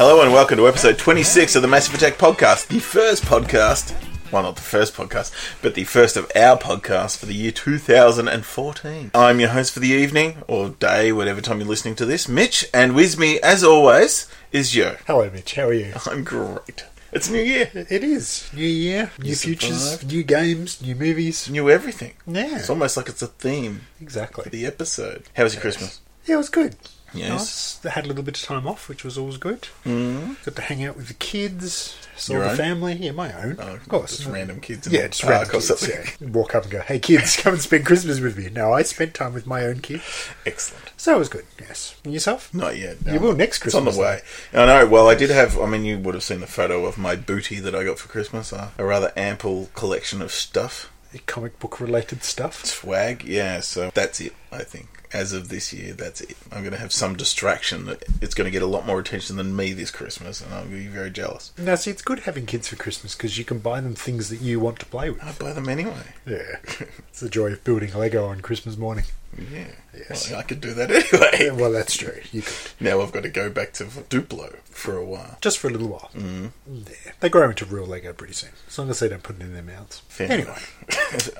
Hello and welcome to episode 26 of the Massive Attack podcast, the first podcast, well, not the first podcast, but the first of our podcast for the year 2014. I'm your host for the evening, or day, whatever time you're listening to this, Mitch, and with me, as always, is Joe. Hello, Mitch. How are you? I'm great. It's New Year. It is new year, new You futures, survived. new games, new movies. New everything. Yeah, It's almost like it's a theme exactly. for the episode. How was your Christmas? Yeah, it was good. Yes. Nice. Had a little bit of time off, which was always good. Mm. Got to hang out with the kids, saw Your the own? family. Yeah, my own. Oh, of course. Just random kids in Yeah, just random kids. yeah. Walk up and go, "Hey, kids, come and spend Christmas with me." No, I spent time with my own kids, Excellent. so it was good. Yes, and yourself? Not yet. You will next Christmas. It's on the way. I know. Well, I did have. I mean, you would have seen the photo of my booty that I got for Christmas. Uh, a rather ample collection of stuff, Comic book related stuff. swag. Yeah. So that's it. I think as of this year, that's it. I'm going to have some distraction that it's going to get a lot more attention than me this Christmas, and I'll be very jealous. Now, see, it's good having kids for Christmas because you can buy them things that you want to play with. I buy them anyway. Yeah, it's the joy of building Lego on Christmas morning. Yeah. Yes. Well, I could do that anyway. Yeah, well, that's true. You could Now I've got to go back to Duplo for a while. just for a little while. Mm. Yeah, they grow into real Lego pretty soon, as long as they don't put it in their mouths. Fair anyway,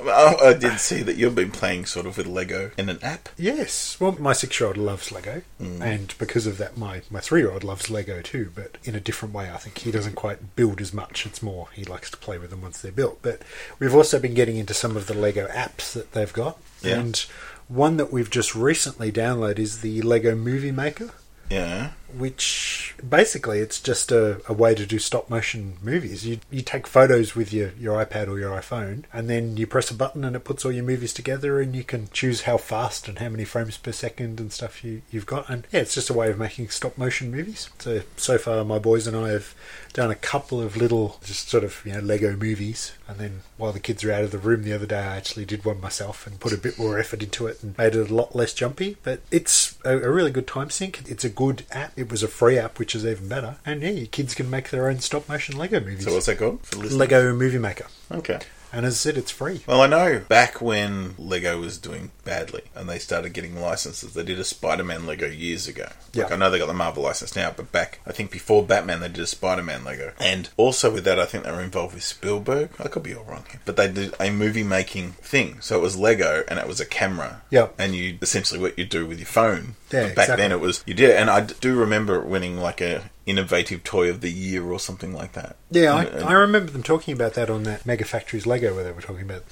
I I did see that you've been playing sort of with Lego in an app. yes. Well, my six-year-old loves Lego, Mm. and because of that, my my three-year-old loves Lego too, but in a different way. I think he doesn't quite build as much. It's more he likes to play with them once they're built. But we've also been getting into some of the Lego apps that they've got, Yeah. and one that we've just recently downloaded is the Lego Movie Maker. Yeah. Which basically it's just a, a way to do stop motion movies. You you take photos with your, your iPad or your iPhone, and then you press a button and it puts all your movies together, and you can choose how fast and how many frames per second and stuff you you've got. And yeah, it's just a way of making stop motion movies. So so far, my boys and I have done a couple of little just sort of you know Lego movies, and then while the kids are out of the room the other day, I actually did one myself and put a bit more effort into it and made it a lot less jumpy. But it's a, a really good time sink. It's a good app. It was a free app, which is even better. And yeah, your kids can make their own stop motion Lego movies. So what's that called? For? Lego Movie Maker. Okay. And as I said, it's free. Well, I know back when Lego was doing badly and they started getting licenses, they did a Spider-Man Lego years ago. Like, Yeah. I know they got the Marvel license now, but back, I think before Batman, they did a Spider-Man Lego. And also with that, I think they were involved with Spielberg. I could be all wrong here. But they did a movie-making thing. So it was Lego and it was a camera. Yeah. And you, essentially what you do with your phone. Yeah, But back exactly. then it was, you did it. And I do remember winning like a innovative toy of the year or something like that. Yeah, I, I remember them talking about that on that Mega Factories Lego, where they were talking about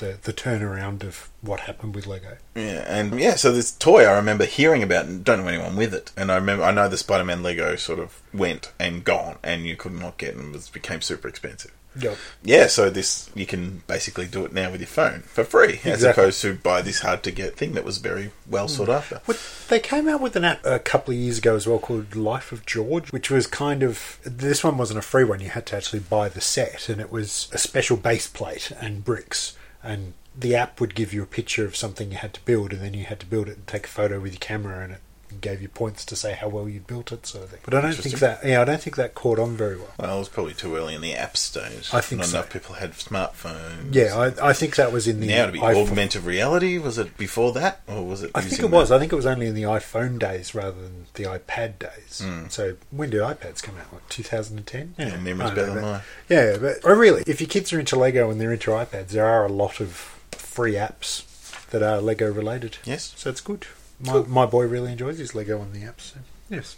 the, the turnaround of what happened with Lego. Yeah, and yeah, so this toy I remember hearing about and don't know anyone with it. And I remember I know the Spider Man Lego sort of went and gone and you could not get and it was, became super expensive. Yep. Yeah, so this you can basically do it now with your phone for free, as opposed to buy this hard to get thing that was very well sought mm. after. What, they came out with an app a couple of years ago as well called Life of George, which was kind of this one wasn't a free one. You had to actually buy the set, and it was a special base plate and bricks, and the app would give you a picture of something you had to build, and then you had to build it and take a photo with your camera, and it gave you points to say how well you'd built it, sort of thing. But I don't think that yeah, I don't think that caught on very well. Well, it was probably too early in the app stage. I think Not so. enough people had smartphones. Yeah, I, I think that was in the now to be iPhone- augmented reality. Was it before that, or was it? I think using it was. that? I think it was only in the iPhone days rather than the iPad days. Hmm. So when did iPads come out? Like 2010? Yeah, memory's better know, than but- mine. Yeah, but oh, really, if your kids are into Lego and they're into iPads, there are a lot of free apps that are Lego related. Yes. So it's good. My, my boy really enjoys his Lego on the apps. So yes.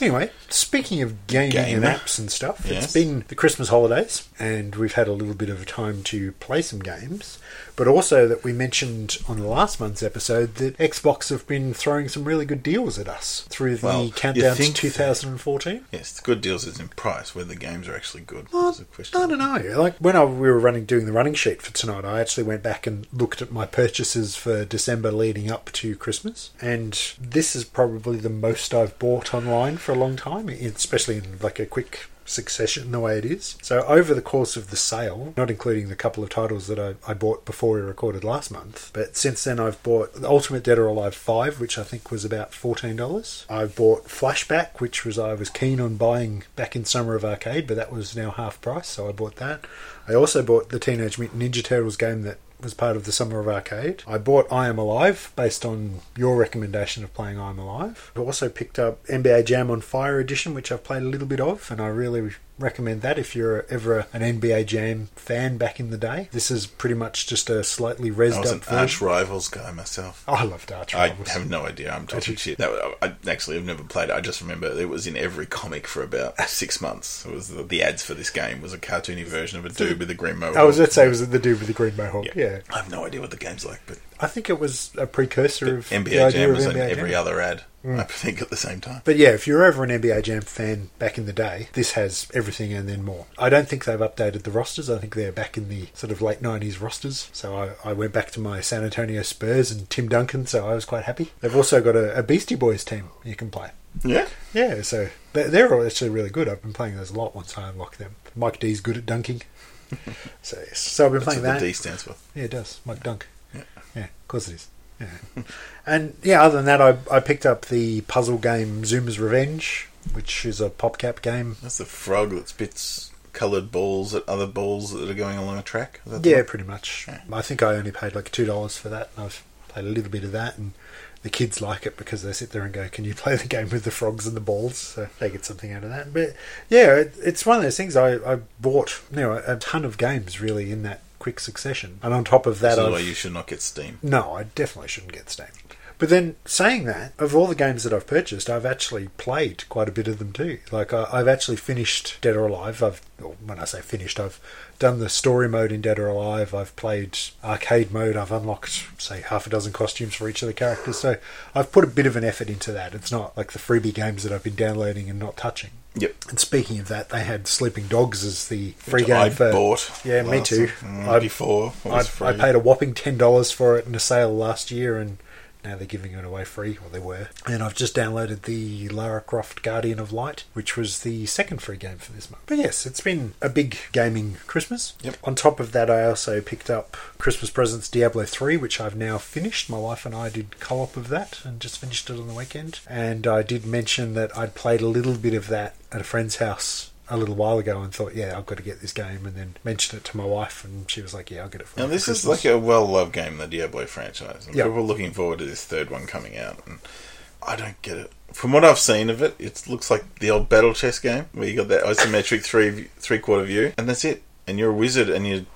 Anyway, speaking of gaming and apps and stuff, Yes. it's been the Christmas holidays and we've had a little bit of time to play some games. But also that we mentioned on the last month's episode that Xbox have been throwing some really good deals at us through the Well, countdown to think- 2014. Yes, the good deals is in price. where the games are actually good Well, is a question. I don't know. Like when I, we were running doing the running sheet for tonight, I actually went back and looked at my purchases for December leading up to Christmas, and this is probably the most I've bought online for a long time, especially in like a quick succession the way it is. So over the course of the sale, not including the couple of titles that I, I bought before we recorded last month, but since then I've bought Ultimate Dead or Alive 5, which I think was about $14. I've bought Flashback, which was I was keen on buying back in Summer of Arcade, but that was now half price, so I bought that. I also bought the Teenage Mutant Ninja Turtles game that as part of the Summer of Arcade. I bought I Am Alive based on your recommendation of playing I Am Alive. I also picked up NBA Jam on Fire Edition, which I've played a little bit of, and I really recommend that if you're ever an NBA Jam fan back in the day. This is pretty much just a slightly I rezzed was up an Arch. Rivals guy myself. Oh, I loved Arch I have no idea. I'm talking shit. No, I actually have never played it. I just remember it was in every comic for about six months. It was the, the ads for this game was a cartoony version of a dude with a green mohawk. I was going to say, was it the dude with the green mohawk? Yeah. I have no idea what the game's like, but I think it was a precursor of NBA Jam was in NBA every Jam. other ad. I think at the same time. But yeah, if you're ever an NBA Jam fan back in the day, this has everything and then more. I don't think they've updated the rosters. I think they're back in the sort of late 90s rosters. So I, I went back to my San Antonio Spurs and Tim Duncan, so I was quite happy. They've also got a, a Beastie Boys team you can play. Yeah, Yeah, so they're, they're all actually really good. I've been playing those a lot once I unlock them. Mike D's good at dunking. so, yes. so I've been that's playing what that. the D stands for. Yeah, it does. Mike Dunk. Yeah. Yeah, of course it is. Yeah. and yeah, other than that, I, I picked up the puzzle game Zuma's Revenge, which is a PopCap game. That's the frog that spits coloured balls at other balls that are going along a track. Is that the Yeah, one? pretty much. Yeah. I think I only paid like $2 for that, and I've played a little bit of that, and the kids like it because they sit there and go, Can you play the game with the frogs and the balls? So they get something out of that. But yeah, it, it's one of those things I, I bought you know, a ton of games really in that quick succession. And on top of that, This is why you should not get Steam. No, I definitely shouldn't get Steam. But then, saying that, of all the games that I've purchased, I've actually played quite a bit of them too. Like, I, I've actually finished Dead or Alive. I've, well, when I say finished, I've done the story mode in Dead or Alive. I've played arcade mode. I've unlocked, say, half a dozen costumes for each of the characters. So I've put a bit of an effort into that. It's not like the freebie games that I've been downloading and not touching. Yep. And speaking of that, they had Sleeping Dogs as the free Which game I for. bought. Yeah, me last- too. mm, I- before it I, was free. I paid a whopping ten dollars for it in a sale last year, and now they're giving it away free, or they were. And I've just downloaded the Lara Croft Guardian of Light, which was the second free game for this month. But yes, it's been a big gaming Christmas. Yep. On top of that, I also picked up Christmas presents Diablo 3, which I've now finished. My wife and I did co op of that and just finished it on the weekend. And I did mention that I'd played a little bit of that at a friend's house a little while ago and thought, yeah, I've got to get this game. And then mentioned it to my wife, and she was like, yeah, I'll get it for Now this for is like a well-loved game, in the Diablo franchise. And Yeah. People are looking forward to this third one coming out, and I don't get it. From what I've seen of it, it looks like the old battle chess game where you got that isometric three three-quarter view, and that's it. And you're a wizard, and you.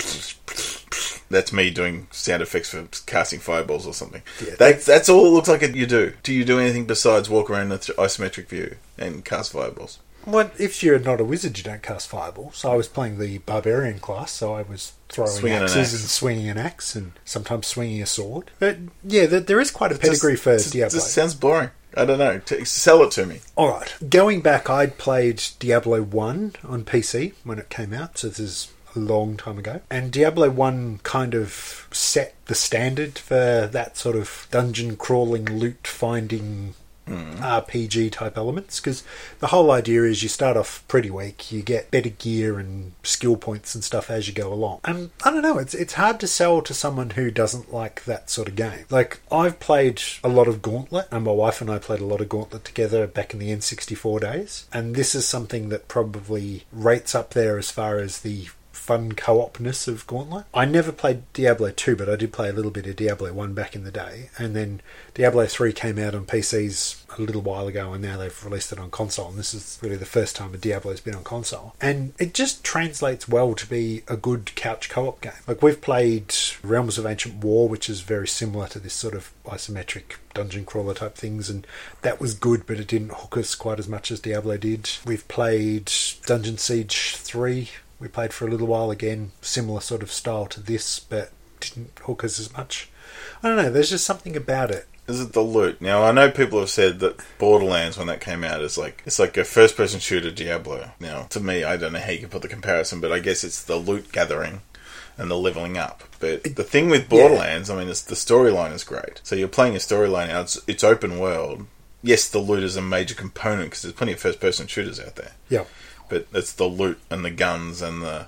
That's me doing sound effects for casting fireballs or something. Yeah, that's that's all it looks like you do. Do you do anything besides walk around the isometric view and cast fireballs? Well, if you're not a wizard, you don't cast fireballs. I was playing the barbarian class, so I was throwing Swinging axes axe. and swinging an axe, and sometimes swinging a sword. But yeah, there, there is quite a pedigree just- for just- Diablo. Just sounds boring. I don't know. T- sell it to me. All right, going back, I'd played Diablo One on PC when it came out, so this is a long time ago. And Diablo One kind of set the standard for that sort of dungeon crawling, loot finding. Mm-hmm. RPG type elements because the whole idea is you start off pretty weak, you get better gear and skill points and stuff as you go along. And I don't know, it's it's hard to sell to someone who doesn't like that sort of game. Like I've played a lot of Gauntlet, and my wife and I played a lot of Gauntlet together back in the N64 days, and this is something that probably rates up there as far as the fun co-opness of Gauntlet. I never played Diablo 2, but I did play a little bit of Diablo 1 back in the day, and then Diablo 3 came out on PCs a little while ago, and now they've released it on console, and this is really the first time a Diablo's been on console. And it just translates well to be a good couch co-op game. Like we've played Realms of Ancient War, which is very similar to this sort of isometric dungeon crawler type things, and that was good, but it didn't hook us quite as much as Diablo did. We've played Dungeon Siege 3, we played for a little while again, similar sort of style to this, but didn't hook us as much. I don't know, there's just something about it. Is it the loot? Now I know people have said that Borderlands, when that came out, is like it's like a first-person shooter Diablo. Now, to me, I don't know how you can put the comparison, but I guess it's the loot gathering and the leveling up. But the thing with Borderlands, I mean, the storyline is great. So you're playing a storyline now; it's, it's open world. Yes, the loot is a major component because there's plenty of first-person shooters out there. Yeah. But it's the loot and the guns and the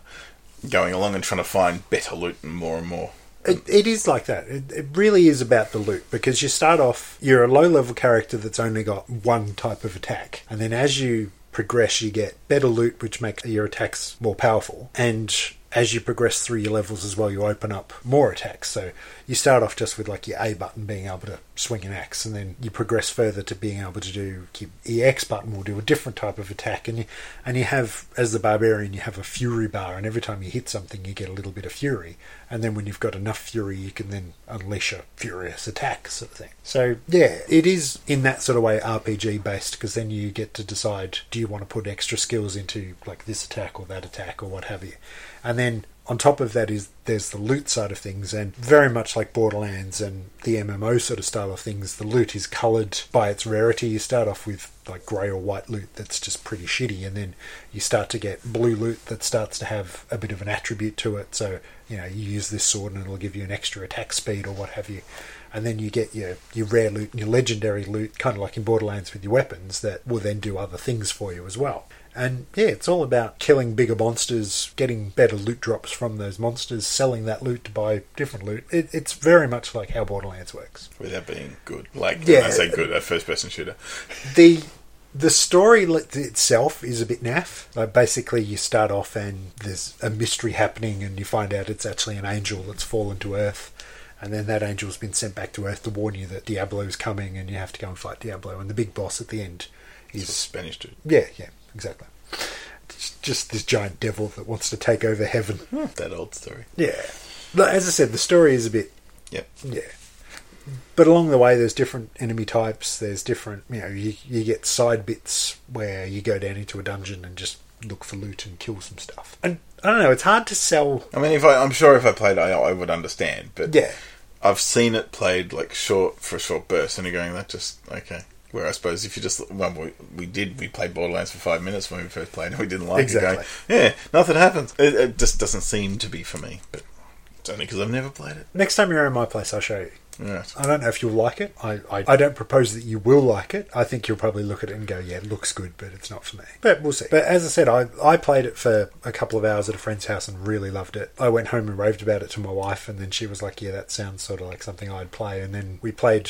going along and trying to find better loot and more and more. It, it is like that. It, it really is about the loot because you start off, you're a low level character that's only got one type of attack. And then as you progress, you get better loot, which makes your attacks more powerful. And as you progress through your levels as well, you open up more attacks. So you start off just with like your A button being able to swing an axe, and then you progress further to being able to do your EX button will do a different type of attack, and you and you have as the barbarian you have a fury bar, and every time you hit something you get a little bit of fury, and then when you've got enough fury you can then unleash a furious attack sort of thing. So yeah, it is in that sort of way RPG based because then you get to decide do you want to put extra skills into like this attack or that attack or what have you, and then on top of that is there's the loot side of things and very much like borderlands and the mmo sort of style of things the loot is coloured by its rarity. You start off with like grey or white loot that's just pretty shitty and then you start to get blue loot that starts to have a bit of an attribute to it. So you know you use this sword and it'll give you an extra attack speed or what have you. And then you get your your rare loot and your legendary loot kind of like in borderlands with your weapons that will then do other things for you as well and yeah, it's all about killing bigger monsters, getting better loot drops from those monsters, selling that loot to buy different loot. It, it's very much like how Borderlands works. Without being good. Like, Yeah. I say good, a first person shooter. The the story itself is a bit naff. Like basically, you start off and there's a mystery happening, and you find out it's actually an angel that's fallen to Earth. And then that angel's been sent back to Earth to warn you that Diablo's coming, and you have to go and fight Diablo. And the big boss at the end is Spanish dude. yeah, yeah, exactly. It's just this giant devil that wants to take over heaven. Hmm. That old story. Yeah. But As I said, the story is a bit, Yep. yeah. But along the way, there's different enemy types. There's different, you know, you, you get side bits where you go down into a dungeon and just look for loot and kill some stuff. And I don't know, it's hard to sell. I mean, if I, I'm sure if I played, I, I would understand. But Yeah. I've seen it played like short for a short burst, and you're going, that just okay. Where I suppose if you just well, we, we did we played Borderlands for five minutes when we first played, and we didn't like it. Exactly. Going, yeah, nothing happens. It, it just doesn't seem to be for me. But it's only because I've never played it. Next time you're in my place, I'll show you. Right. I don't know if you'll like it. I, I, I don't propose that you will like it. I think you'll probably look at it and go, yeah, it looks good, but it's not for me. But we'll see. But as I said, I, I played it for a couple of hours at a friend's house and really loved it. I went home and raved about it to my wife, and then she was like, yeah, that sounds sort of like something I'd play. And then we played.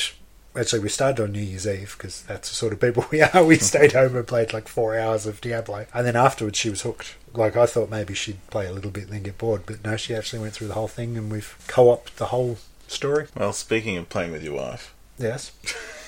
Actually, we started on New Year's Eve because that's the sort of people we are. We stayed home and played like four hours of Diablo, and then afterwards she was hooked. Like I thought maybe she'd play a little bit and then get bored, but no, she actually went through the whole thing, and we've co-opted the whole story. Well, speaking of playing with your wife, Yes.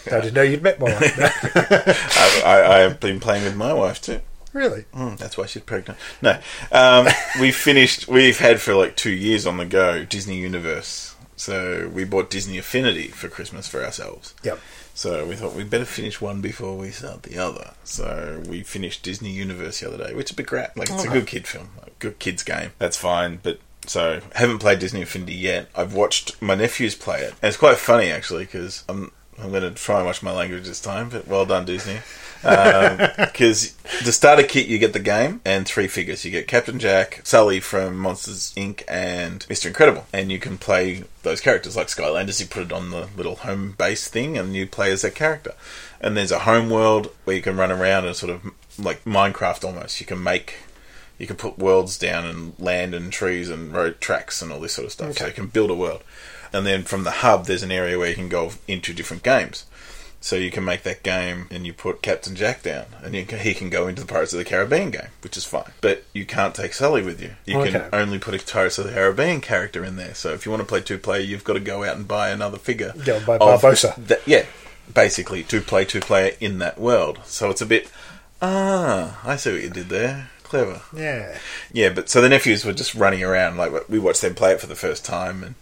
I didn't know you'd met my wife. I, I, I have been playing with my wife too. really? Mm, that's why she's pregnant. No, um, we finished. We've had for like two years on the go Disney Universe. So we bought Disney Infinity for Christmas for ourselves. Yep. So we thought we'd better finish one before we start the other. So we finished Disney Universe the other day, which is a bit crap. Like it's a oh. good kid film, a good kids game. That's fine, but. So, haven't played Disney Infinity yet. I've watched my nephews play it. And it's quite funny, actually, because I'm, I'm going to try and watch my language this time, but well done, Disney. Um, because the starter kit, you get the game and three figures. You get Captain Jack, Sully from Monsters Inc., and Mr. Incredible. And you can play those characters like Skylanders. You put it on the little home base thing, and you play as that character. And there's a home world where you can run around and sort of like Minecraft almost. You can make. You can put worlds down and land and trees and road tracks and all this sort of stuff. So you can build a world. And then from the hub, there's an area where you can go into different games. So you can make that game and you put Captain Jack down, and you can, he can go into the Pirates of the Caribbean game, which is fine. But you can't take Sully with you. You Okay. can only put a Pirates of the Caribbean character in there. So if you want to play two player, you've got to go out and buy another figure. Go and buy that- yeah, basically two play two player in that world. So it's a bit. Ah, I see what you did there. Clever. Yeah. Yeah, but so the nephews were just running around. Like we watched them play it for the first time, and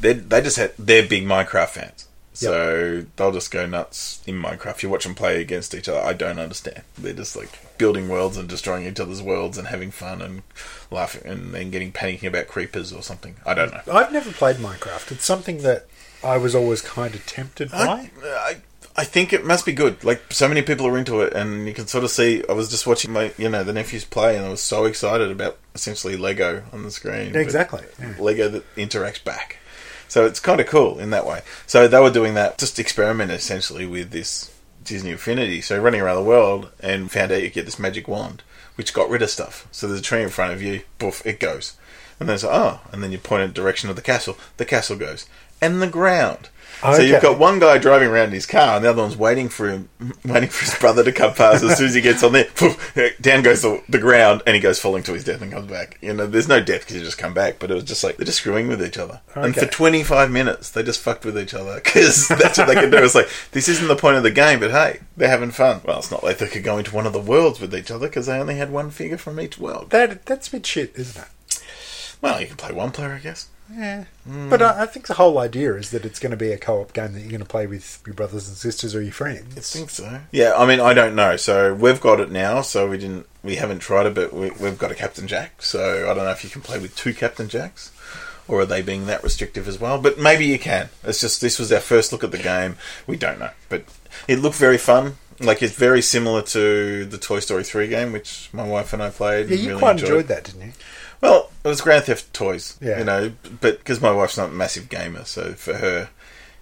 they they just had they're big Minecraft fans. So they'll just go nuts in Minecraft. You watch them play against each other. I don't understand. They're just like building worlds and destroying each other's worlds and having fun and laughing and then getting panicking about creepers or something. I don't know. I've never played Minecraft. It's something that I was always kind of tempted by. I, I, I think it must be good. Like so many people are into it, and you can sort of see. I was just watching my, you know, the nephews play, and I was so excited about essentially Lego on the screen. exactly. Yeah. Lego that interacts back. So it's kind of cool in that way. So they were doing that, just experiment essentially with this Disney Infinity. So running around the world and found out you get this magic wand, which got rid of stuff. So there's a tree in front of you, poof, it goes. And then it's oh, and then you point in the direction of the castle. The castle goes. And the ground. So you've got one guy driving around in his car, and the other one's waiting for him, waiting for his brother to come past. As soon as he gets on there, poof, down goes the, the ground, and he goes falling to his death and comes back. You know, there's no death because he just come back, but it was just like they're just screwing with each other. And for 25 minutes, they just fucked with each other because that's what they can do. It's like this isn't the point of the game, but hey, they're having fun. Well, it's not like they could go into one of the worlds with each other because they only had one figure from each world. That that's a bit shit, isn't it? Well, you can play one player, I guess. Yeah. Hmm. But I, I think the whole idea is that it's going to be a co-op game that you're going to play with your brothers and sisters or your friends. I think so. Yeah, I mean, I don't know. So we've got it now. So we didn't, we haven't tried it, but we, we've got a Captain Jack. So I don't know if you can play with two Captain Jacks, or are they being that restrictive as well? But maybe you can. It's just this was our first look at the game. We don't know, but it looked very fun. Like it's very similar to the Toy Story three game, which my wife and I played. Yeah, and you really quite enjoyed that, didn't you? Well, it was Grand Theft Toys, Yeah. you know, but because my wife's not a massive gamer, so for her,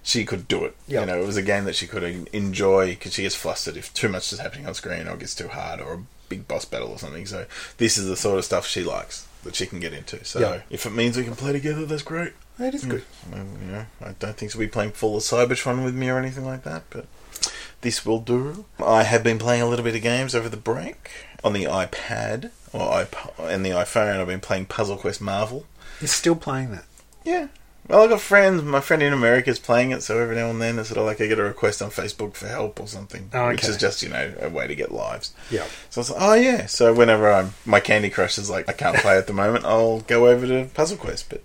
she could do it. Yeah. You know, it was a game that she could enjoy because she gets flustered if too much is happening on screen or it gets too hard or a big boss battle or something. So this is the sort of stuff she likes that she can get into. So Yeah. if it means we can play together, that's great. That is mm. good. Well, you know, I don't think she'll be playing Fall of Cybertron with me or anything like that, but this will do. I have been playing a little bit of games over the break on the iPad or iP- and the iPhone. I've been playing Puzzle Quest Marvel. You're still playing that. Yeah. Well, I've got friends. My friend in America is playing it, so every now and then it's sort of like I get a request on Facebook for help or something, Oh, which is just you know a way to get lives. Yeah. So I was like, oh yeah. So whenever I'm my Candy Crush is like I can't play at the moment, I'll go over to Puzzle Quest. But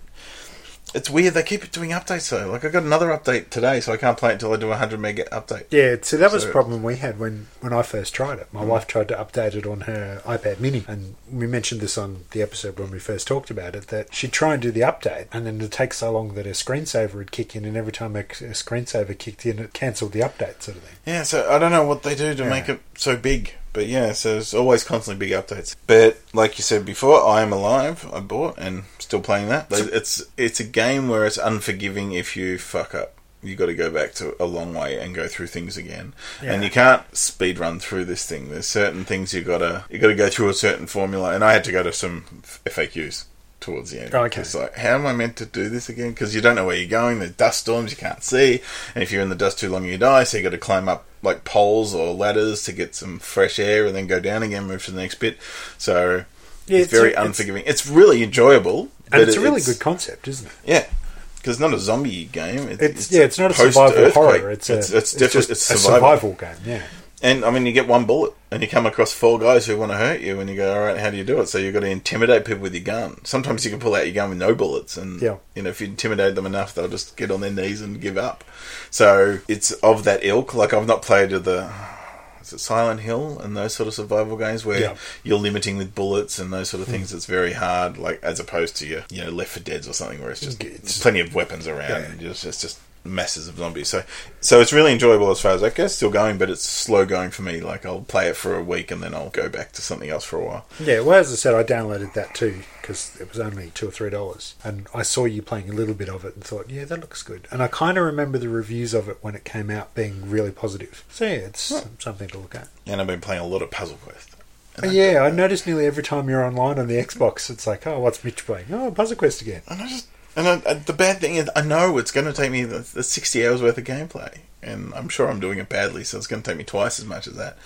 it's weird they keep doing updates though. Like I got another update today, so I can't play it until I do a hundred meg update. Yeah, so that was So- a problem we had when, when I first tried it. My mm. wife tried to update it on her iPad mini, and we mentioned this on the episode when we first talked about it, that she'd try and do the update, and then it'd take so long that her screensaver would kick in, and every time her, her screensaver kicked in, it cancelled the update sort of thing. Yeah, so I don't know what they do to make it so big. But yeah, so there's always constantly big updates. But like you said before, I am alive. I bought and still playing that. It's it's a game where it's unforgiving if you fuck up. You got to go back to a long way and go through things again, and you can't speed run through this thing. There's certain things you gotta you got to go through a certain formula, and I had to go to some FAQs towards the end. Oh, okay. It's like, how am I meant to do this again? Because you don't know where you're going. There's dust storms you can't see, and if you're in the dust too long, you die. So you got to climb up like poles or ladders to get some fresh air, and then go down again, move to the next bit. So Yeah, it's, very a- unforgiving. It's, really enjoyable, and it's a really it's- good concept, isn't it? Yeah. Because it's not a zombie game. It- It's, yeah, it's not a survival horror. It's a, it's, it's, just it's a survival. survival game. Yeah, And I mean, you get one bullet, and you come across four guys who want to hurt you, and you go, "All right, how do you do it?" So you've got to intimidate people with your gun. Sometimes you can pull out your gun with no bullets, and Yeah. you know if you intimidate them enough, they'll just get on their knees and give up. So it's of that ilk. Like I've not played the. Is it Silent Hill and those sort of survival games where Yeah. you're limiting with bullets and those sort of hmm. things? It's very hard, like as opposed to your, you know, Left 4 Dead's or something where it's just It's- plenty of weapons around. Yeah. And just, it's just masses of zombies. So, so it's really enjoyable as far as that goes. Still going, but it's slow going for me. Like I'll play it for a week and then I'll go back to something else for a while. yeah. Well, as I said, I downloaded that too because it was only two or three dollars, and I saw you playing a little bit of it and thought, yeah, that looks good. And I kind of remember the reviews of it when it came out being really positive. So yeah, it's something to look at. And I've been playing a lot of Puzzle Quest. And uh, Yeah, I noticed nearly every time you're online on the Xbox, it's like, oh, what's Mitch playing? Oh, Puzzle Quest again. And I just and I, I- the bad thing is I know it's going to take me the, the sixty hours worth of gameplay, and I'm sure I'm doing it badly, so it's going to take me twice as much as that.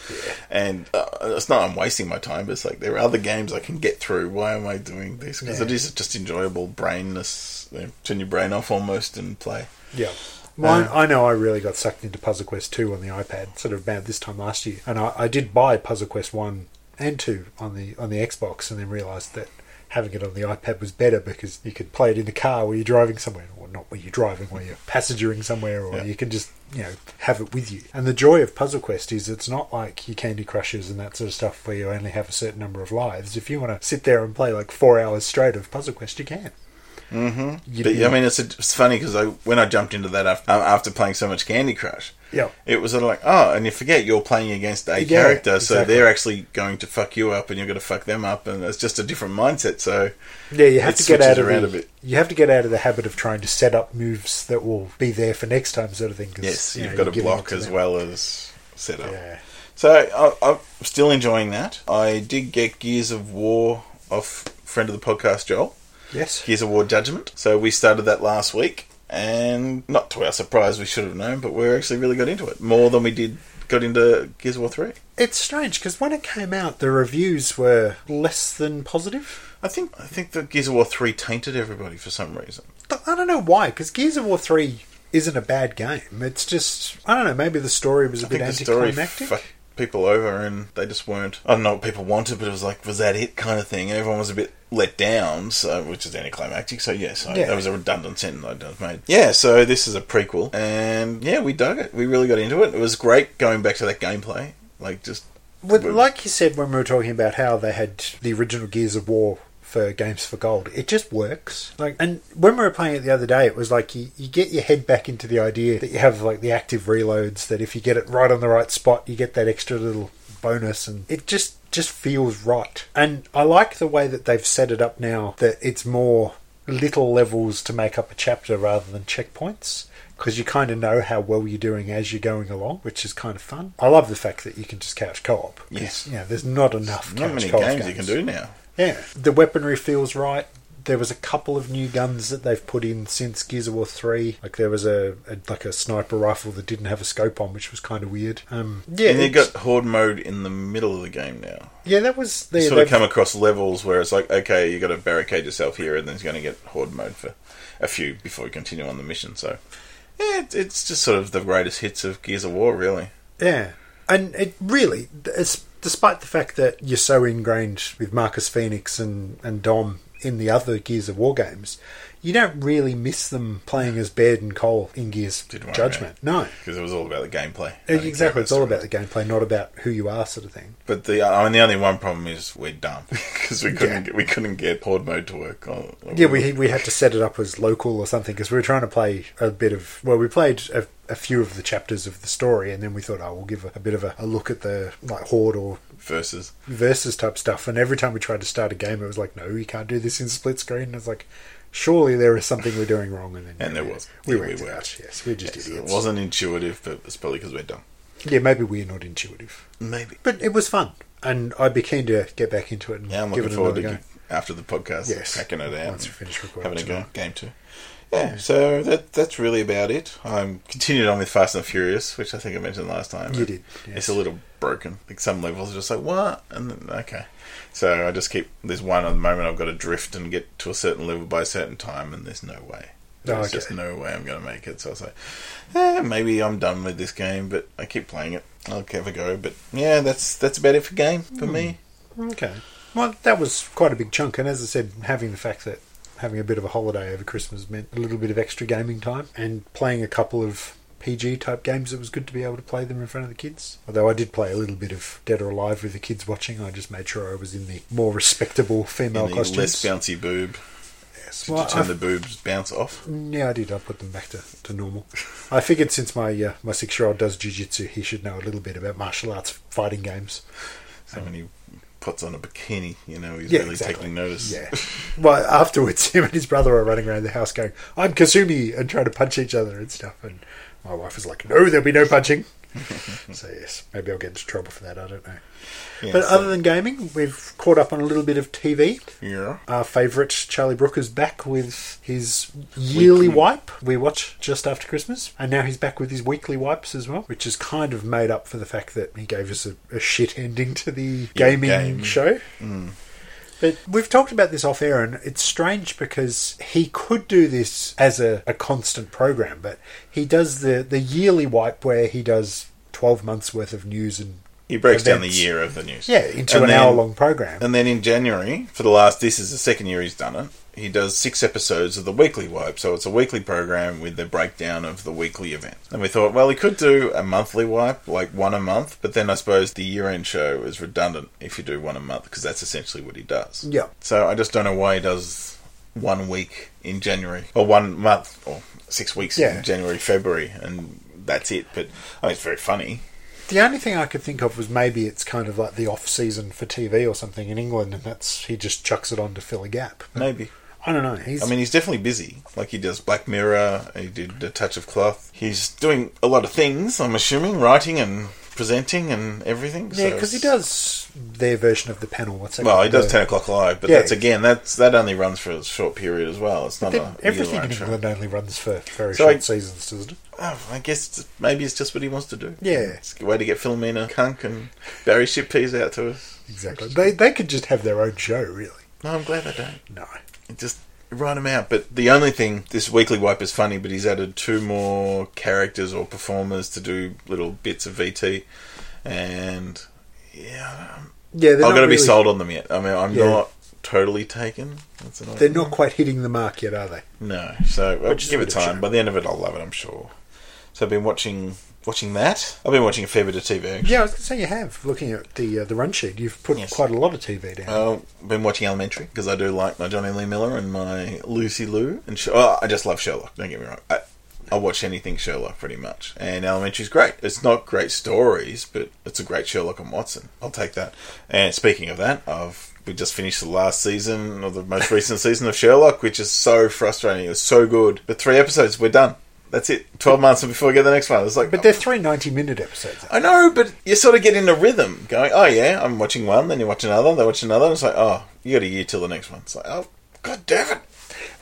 And uh, it's not I'm wasting my time, but it's like there are other games I can get through. Why am I doing this? Because Yeah. it is just enjoyable brainness. You know, turn your brain off almost and play. Yeah. Well, Uh, I I know I really got sucked into Puzzle Quest 2 on the iPad, sort of about this time last year. And I, I did buy Puzzle Quest 1 and 2 on the on the Xbox and then realised that having it on the iPad was better because you could play it in the car while you're driving somewhere, or not while you're driving, while you're passengering somewhere, or Yeah. you can just, you know, have it with you. And the joy of Puzzle Quest is it's not like your Candy Crushes and that sort of stuff where you only have a certain number of lives. If you want to sit there and play like four hours straight of Puzzle Quest, you can. Mm-hmm. You- But I mean, it's, it's funny because I, when I jumped into that after, after playing so much Candy Crush, Yeah. it was sort of like, oh, and you forget you're playing against a Yeah, character, so exactly. they're actually going to fuck you up, and you're going to fuck them up, and it's just a different mindset. So Yeah, you have to get out of around the, a bit. you have to get out of the habit of trying to set up moves that will be there for next time, sort of thing. yes, you you've know, got to block to as them. well as set up. Yeah, So I, I'm still enjoying that. I did get Gears of War off friend of the podcast Joel. Yes. Gears of War Judgment. So we started that last week, and not to our surprise, we should have known, but we actually really got into it more than we did got into Gears of War Three. It's strange because when it came out, the reviews were less than positive. I think I think that Gears of War Three tainted everybody for some reason. I don't know why, because Gears of War 3 isn't a bad game. It's just, I don't know, maybe the story was a I bit think the story anticlimactic. People over, and they just weren't. I don't know what people wanted, but it was like, was that it kind of thing? Everyone was a bit let down, so, which is anticlimactic. So yes, I, Yeah. that was a redundant sentence I just made. Yeah, so this is a prequel, and yeah, we dug it. We really got into it. It was great going back to that gameplay, like just With, like you said when we were talking about how they had the original Gears of War for Games for Gold, it just works. Like, and when we were playing it the other day, it was like you, you get your head back into the idea that you have like the active reloads. That if you get it right on the right spot, you get that extra little bonus, and it just just feels right. And I like the way that they've set it up now. That it's more little levels to make up a chapter rather than checkpoints because you kind of know how well you're doing as you're going along, which is kind of fun. I love the fact that you can just couch co-op. Yes. you know, there's not enough. not couch many co-op games you can do now. Yeah, the weaponry feels right. There was a couple of new guns that they've put in since Gears of War three. Like there was a, a like a sniper rifle that didn't have a scope on, which was kind of weird. Um, yeah, and you got horde mode in the middle of the game now. yeah, that was You sort of come across levels where it's like, okay, you got to barricade yourself here, and then you're going to get horde mode for a few before you continue on the mission. So, yeah, it, it's just sort of the greatest hits of Gears of War, really. Yeah, and it really, it's, despite the fact that you're so ingrained with Marcus Phoenix and, and Dom in the other Gears of War games, you don't really miss them playing as Baird and Cole in Gears Judgment. No. because it was all about the gameplay. Exactly, it's all about the gameplay, not about who you are, sort of thing. But the uh, I mean, the only one problem is we're dumb because we couldn't get, we couldn't get horde mode to work. On, Yeah, we we had to set it up as local or something because we were trying to play a bit of. Well, we played a, a few of the chapters of the story, and then we thought, oh, we'll give a, a bit of a, a look at the like horde or versus versus type stuff. And every time we tried to start a game, it was like, no, you can't do this in split screen. And it's like, surely there is something we're doing wrong. And then And there was. We Yeah, went we were. that. Yes, we're just Yes, it wasn't intuitive, but it's probably because we're dumb. Yeah, maybe we're not intuitive, Maybe. but it was fun, and I'd be keen to get back into it and Yeah, I'm give it forward to another go. After the podcast, Yes. cracking it out, Once we finish recording having a go, game two. Yeah, so that that's really about it. I'm continued on with Fast and Furious, which I think I mentioned last time. You did, yes. It's a little broken. Like some levels are just like what, and then okay. So I just keep. There's one at the moment I've got to drift and get to a certain level by a certain time, and there's no way. Oh, There's okay. just no way I'm going to make it. So I was like, eh, maybe I'm done with this game, but I keep playing it. I'll have a go. But yeah, that's that's about it for game for Hmm. me. Okay. Well, that was quite a big chunk, and as I said, having the fact that having a bit of a holiday over Christmas meant a little bit of extra gaming time, and playing a couple of PG type games, it was good to be able to play them in front of the kids. Although I did play a little bit of Dead or Alive with the kids watching, I just made sure I was in the more respectable female In costumes. less bouncy boob. Yes. Did Well, you turn I've- the boobs bounce off? yeah, I did. I put them back to, to normal. I figured since my uh, my six year old does jujitsu, he should know a little bit about martial arts fighting games. So when he puts on a bikini, you know, he's Yeah, really exactly. taking notice. Yeah. Well, afterwards, him and his brother are running around the house going, I'm Kasumi, and trying to punch each other and stuff. And my wife was like, No, there'll be no punching. so, yes, maybe I'll get into trouble for that. I don't know. Yeah, but so- other than gaming, we've caught up on a little bit of TV. yeah. Our favourite, Charlie Brooker's back with his yearly Weekly. wipe we watch just after Christmas. And now he's back with his weekly wipes as well, which is kind of made up for the fact that he gave us a, a shit ending to the Yeah, gaming game. show. Mm. But we've talked about this off air, and it's strange because he could do this as a, a constant program, but he does the, the yearly wipe where he does 12 months worth of news and. He breaks down the events. year of the news. Yeah, into And an then- hour long program. And then in January, for the last, this is the second year he's done it, he does six episodes of the weekly wipe. So it's a weekly program with the breakdown of the weekly event. And we thought, well, he could do a monthly wipe, like one a month, but then I suppose the year end show is redundant if you do one a month, because that's essentially what he does. Yeah. So I just don't know why he does one week in January, or one month, or six weeks Yeah. in January, February, and that's it. But I mean, it's very funny. The only thing I could think of was maybe it's kind of like the off season for TV or something in England, and that's he just chucks it on to fill a gap. But Maybe. I don't know. He's I mean, he's definitely busy. Like he does Black Mirror. He did A Touch of Cloth. He's doing a lot of things. I'm assuming writing and presenting and everything. Yeah, so because he does their version of the panel. What's that? Well, he does ten o'clock live, but Yeah. that's again that's that only runs for a short period as well. It's not a everything in. England only runs for very So short I- seasons, doesn't it? Oh, I guess maybe it's just what he wants to do. Yeah. it's a way to get Philomena Cunk and Barry Shitpeas out to us. Exactly. They they could just have their own show, really. No, I'm glad they don't. No. Just write him out. But the only thing, this weekly wipe is funny, but he's added two more characters or performers to do little bits of VT, and yeah, um, Yeah, I've not got to be sold on them yet. I mean, I'm Yeah. not totally taken. That's annoying. They're not quite hitting the mark yet, are they? No, so uh, I'll Which give it bit of a time. shame. By the end of it, I'll love it. I'm sure. So I've been watching watching that. I've been watching a fair bit of TV. Actually. Yeah, I was going to say you have. Looking at the uh, the run sheet, you've put Yes. quite a lot of TV down. I've uh, been watching Elementary because I do like my Jonny Lee Miller and my Lucy Liu, and Sh- oh, I just love Sherlock. Don't get me wrong. I, I watch anything Sherlock pretty much, and Elementary's great. It's not great stories, but it's a great Sherlock and Watson. I'll take that. And speaking of that, I've we just finished the last season or the most recent season of Sherlock, which is so frustrating. It was so good, but three episodes, we're done. That's it. Twelve months before we get the next one. It's like, but they're three 90 minute episodes. I know, but you sort of get in a rhythm, going, "Oh yeah, I'm watching one, then you watch another, then watch another." And it's like, "Oh, you got a year till the next one." It's like, "Oh, god damn it,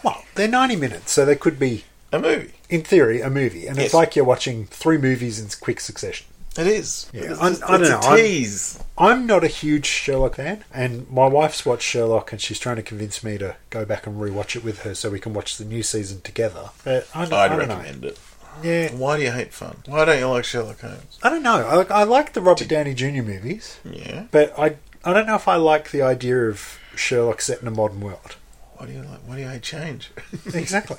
Well, they're 90 minutes, so they could be, a movie." in theory, a movie. And Yes. it's like you're watching three movies in quick succession. It is. Yeah, It's, I- just- I don't it's know, a I'm- tease. I'm not a huge Sherlock fan, and my wife's watched Sherlock, and she's trying to convince me to go back and rewatch it with her so we can watch the new season together. But I, don't- I I'd don't know. recommend it. Yeah, Why do you hate fun? Why don't you like Sherlock Holmes? I don't know. I, like- I like the Robert Downey Jr. movies, Yeah. but I I don't know if I like the idea of Sherlock set in a modern world. Why do you like? Why do you hate change? exactly.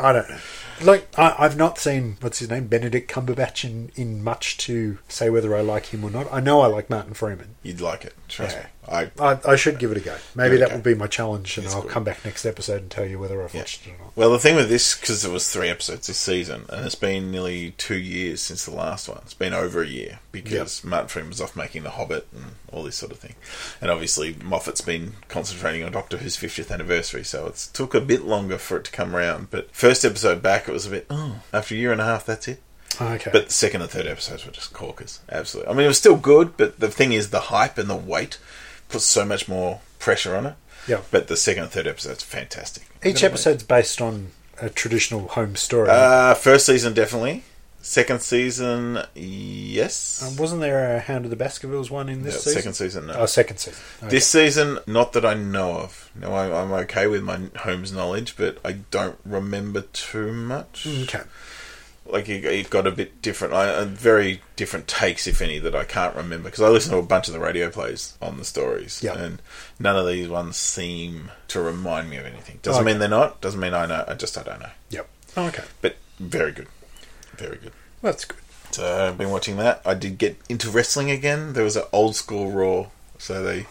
I don't know. Like I, I've not seen what's his name Benedict Cumberbatch in, in much to say whether I like him or not. I know I like Martin Freeman. You'd like it. Trust Yeah. me. I I, I should give it a go. Maybe Give it a that go. will be my challenge, and It's I'll good. come back next episode and tell you whether I've Yeah. watched it or not. Well, the thing with this, because it was three episodes this season, and it's been nearly two years since the last one. It's been over a year because Martin Freeman was off making The Hobbit and all this sort of thing. And obviously, Moffat's been concentrating on Doctor Who's 50th anniversary, so it took a bit longer for it to come around. But first episode back, it was a bit, oh, after a year and a half, that's it. Okay. But the second and third episodes were just corkers. Absolutely. I mean, it was still good, but the thing is, the hype and the weight puts so much more pressure on it. Yeah. But the second and third episodes fantastic. Each episode's based on a traditional Holmes story. Uh, first season, definitely. Second season, yes. Um, wasn't there a Hound of the Baskervilles one in this No, season? second season, no. Oh, second season. Okay. This season, not that I know of. No, I, I'm okay with my Holmes knowledge, but I don't remember too much. Okay. Like it, it got a bit different, I, uh, very different takes, if any, that I can't remember because I listen to a bunch of the radio plays on the stories, Yeah. and none of these ones seem to remind me of anything. Doesn't Okay. mean they're not. Doesn't mean I know. I just I don't know. Yep. Oh, okay. But very good, very good. Well, that's good. So I've been watching that. I did get into wrestling again. There was an old school Raw, so they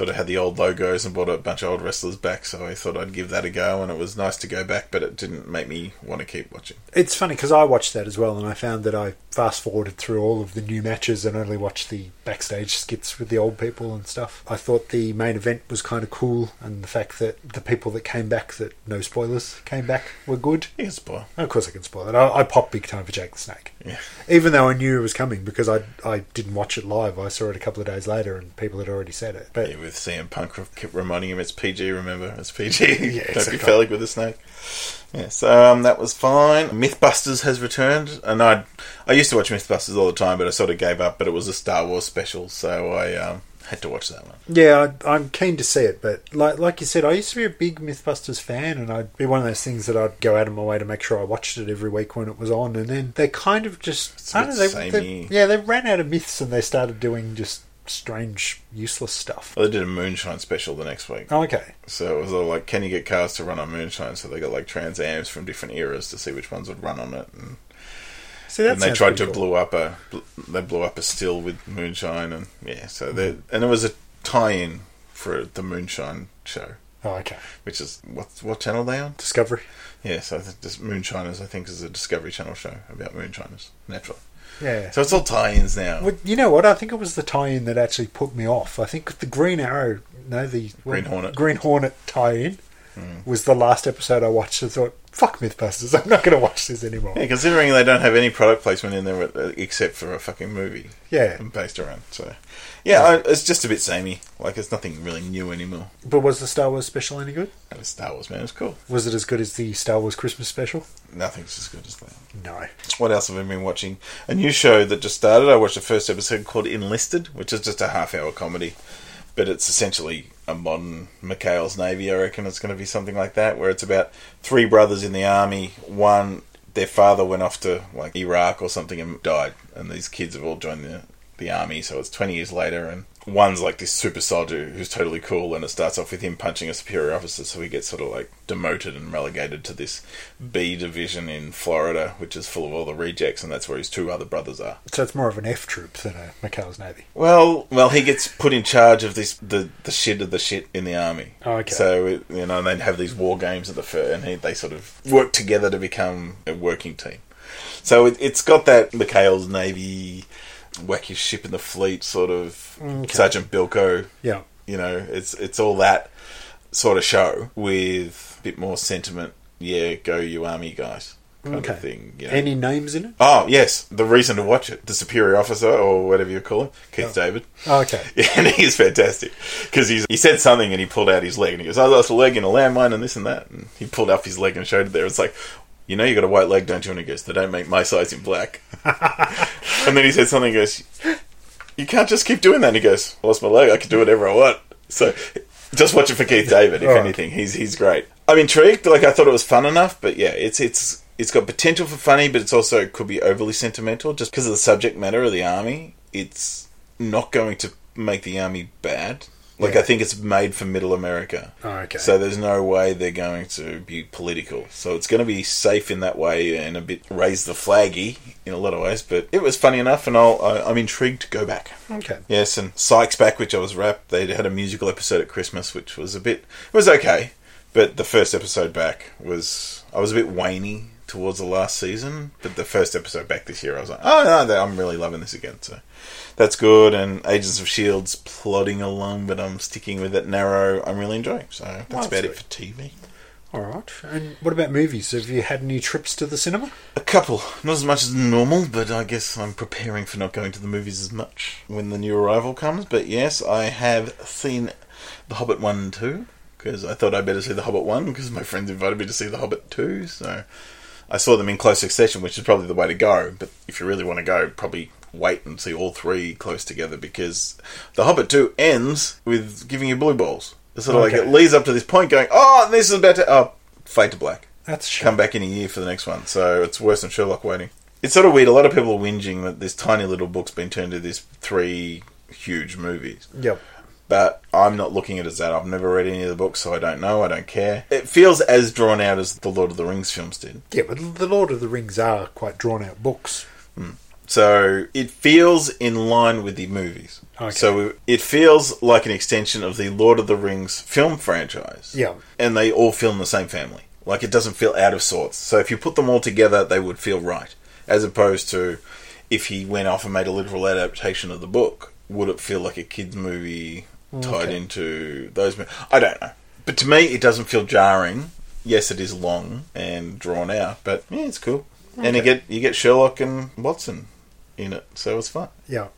sort of had the old logos and brought a bunch of old wrestlers back. So I thought I'd give that a go, and it was nice to go back, but it didn't make me want to keep watching. It's funny because I watched that as well, and I found that I fast forwarded through all of the new matches and only watched the backstage skits with the old people and stuff. I thought the main event was kind of cool, and the fact that the people that came back, that no spoilers came back, were good. You can spoil. Of course, I can spoil it. I, I popped big time for Jake the Snake, Yeah. even though I knew it was coming because I I didn't watch it live. I saw it a couple of days later, and people had already said it. But Yeah, with CM Punk kept reminding him it's PG. Remember, it's PG. Yeah, Don't be phallic with a snake. Yeah, so um, that was fine. MythBusters has returned, and I I used to watch MythBusters all the time, but I sort of gave up. But it was a Star Wars special, so I um, had to watch that one. Yeah, I, I'm keen to see it, but like like you said, I used to be a big MythBusters fan, and I'd be one of those things that I'd go out of my way to make sure I watched it every week when it was on, and then they kind of just It's a I don't know, they, they, yeah, they ran out of myths and they started doing just strange, useless stuff. Well, they did a Moonshine special the next week. Oh, okay, So it was all like, can you get cars to run on Moonshine? So they got like Trans Ams from different eras to see which ones would run on it, and, see and they tried to cool. blow up a they blew up a still with Moonshine, and yeah, so they Mm. and it was a tie-in for the Moonshine show, Oh, okay, which is what what channel are they on? Discovery. Yeah, so I think this Moonshiners I think is a Discovery Channel show about moonshiners, naturally. Yeah. So it's all tie-ins now. Well, you know what? I think it was the tie-in that actually put me off. I think the Green Arrow, no, the Green Hornet. Green Hornet tie-in hmm. was the last episode I watched. I thought, fuck Mythbusters, I'm not going to watch this anymore. Yeah, considering they don't have any product placement in there uh, except for a fucking movie. Yeah. Based around. So, yeah, I, it's just a bit samey. Like, it's nothing really new anymore. But was the Star Wars special any good? That was Star Wars, man. It was cool. Was it as good as the Star Wars Christmas special? Nothing's as good as that. No. What else have I been watching? A new show that just started. I watched the first episode called Enlisted, which is just a half hour comedy. But it's essentially a modern McHale's Navy, I reckon it's going to be something like that, where it's about three brothers in the army. One, their father went off to like Iraq or something and died, and these kids have all joined the the army. So it's twenty years later, and one's like this super soldier who's totally cool, and it starts off with him punching a superior officer, so he gets sort of like demoted and relegated to this B division in Florida, which is full of all the rejects, and that's where his two other brothers are. So it's more of an F troop than a McHale's Navy. Well, well, he gets put in charge of this the the shit of the shit in the army. Oh, okay. So it, you know, and they have these war games at the fir- and he, they sort of work together to become a working team. So it, it's got that McHale's Navy whack your ship in the fleet sort of mm, Okay. Sergeant Bilko. Yeah. You know, it's it's all that sort of show with a bit more sentiment. Yeah, go you army guys, kind Okay. of thing. You know. Any names in it? Oh yes, the reason to watch it, the superior officer or whatever you call him, Keith oh. David. Oh, okay. Yeah, and he's fantastic because he's he said something and he pulled out his leg and he goes, oh, "I lost a leg in a landmine and this and that." And he pulled up his leg and showed it there. It's like, you know, you got a white leg, don't you? And he goes, "They don't make my size in black." and then he said something. He goes, "You can't just keep doing that." And he goes, "I lost my leg. I can do whatever I want." So just watch it for Keith David. If right. anything, he's he's great. I'm intrigued. Like I thought it was fun enough, but yeah, it's it's. It's got potential for funny, but it's also could be overly sentimental just because of the subject matter of the army. It's not going to make the army bad. Like Yeah. I think it's made for middle America. Oh, okay. So there's no way they're going to be political. So it's going to be safe in that way and a bit raise the flaggy in a lot of ways. But it was funny enough, and I'll, I, I'm intrigued to go back. Okay. Yes, and Psych's back, which I was wrapped. They had a musical episode at Christmas, which was a bit. It was okay, but the first episode back was. I was a bit waney towards the last season, but the first episode back this year, I was like, oh no, I'm really loving this again. So that's good. And Agents of Shield's plodding along, but I'm sticking with it narrow. I'm really enjoying. So that's that's about good. it for TV. All right. And what about movies? Have you had any trips to the cinema? A couple, not as much as normal, but I guess I'm preparing for not going to the movies as much when the new arrival comes. But yes, I have seen The Hobbit 1 and 2, because I thought I'd better see The Hobbit 1, because my friends invited me to see The Hobbit 2, so I saw them in close succession, which is probably the way to go. But if you really want to go, probably wait and see all three close together, because The Hobbit 2 ends with giving you blue balls. It's sort of like it leads up to this point going, oh, this is about to... Oh, fade to black That's come back in a year for the next one. So it's worse than Sherlock waiting. It's sort of weird. A lot of people are whinging that this tiny little book's been turned into this three huge movies. Yep. But I'm not looking at it as that. I've never read any of the books, so I don't know. I don't care. It feels as drawn out as the Lord of the Rings films did. Yeah, but the Lord of the Rings are quite drawn out books. Hmm. So it feels in line with the movies. Okay. So it feels like an extension of the Lord of the Rings film franchise. Yeah. And they all film the same family. Like it doesn't feel out of sorts. So if you put them all together, they would feel right. As opposed to if he went off and made a literal adaptation of the book, would it feel like a kids' movie Mm, tied Okay. into those? mo- I don't know. But to me, it doesn't feel jarring. Yes, it is long and drawn out, but yeah, it's cool. And you get you get Sherlock and Watson in it, so it's fun. Yeah.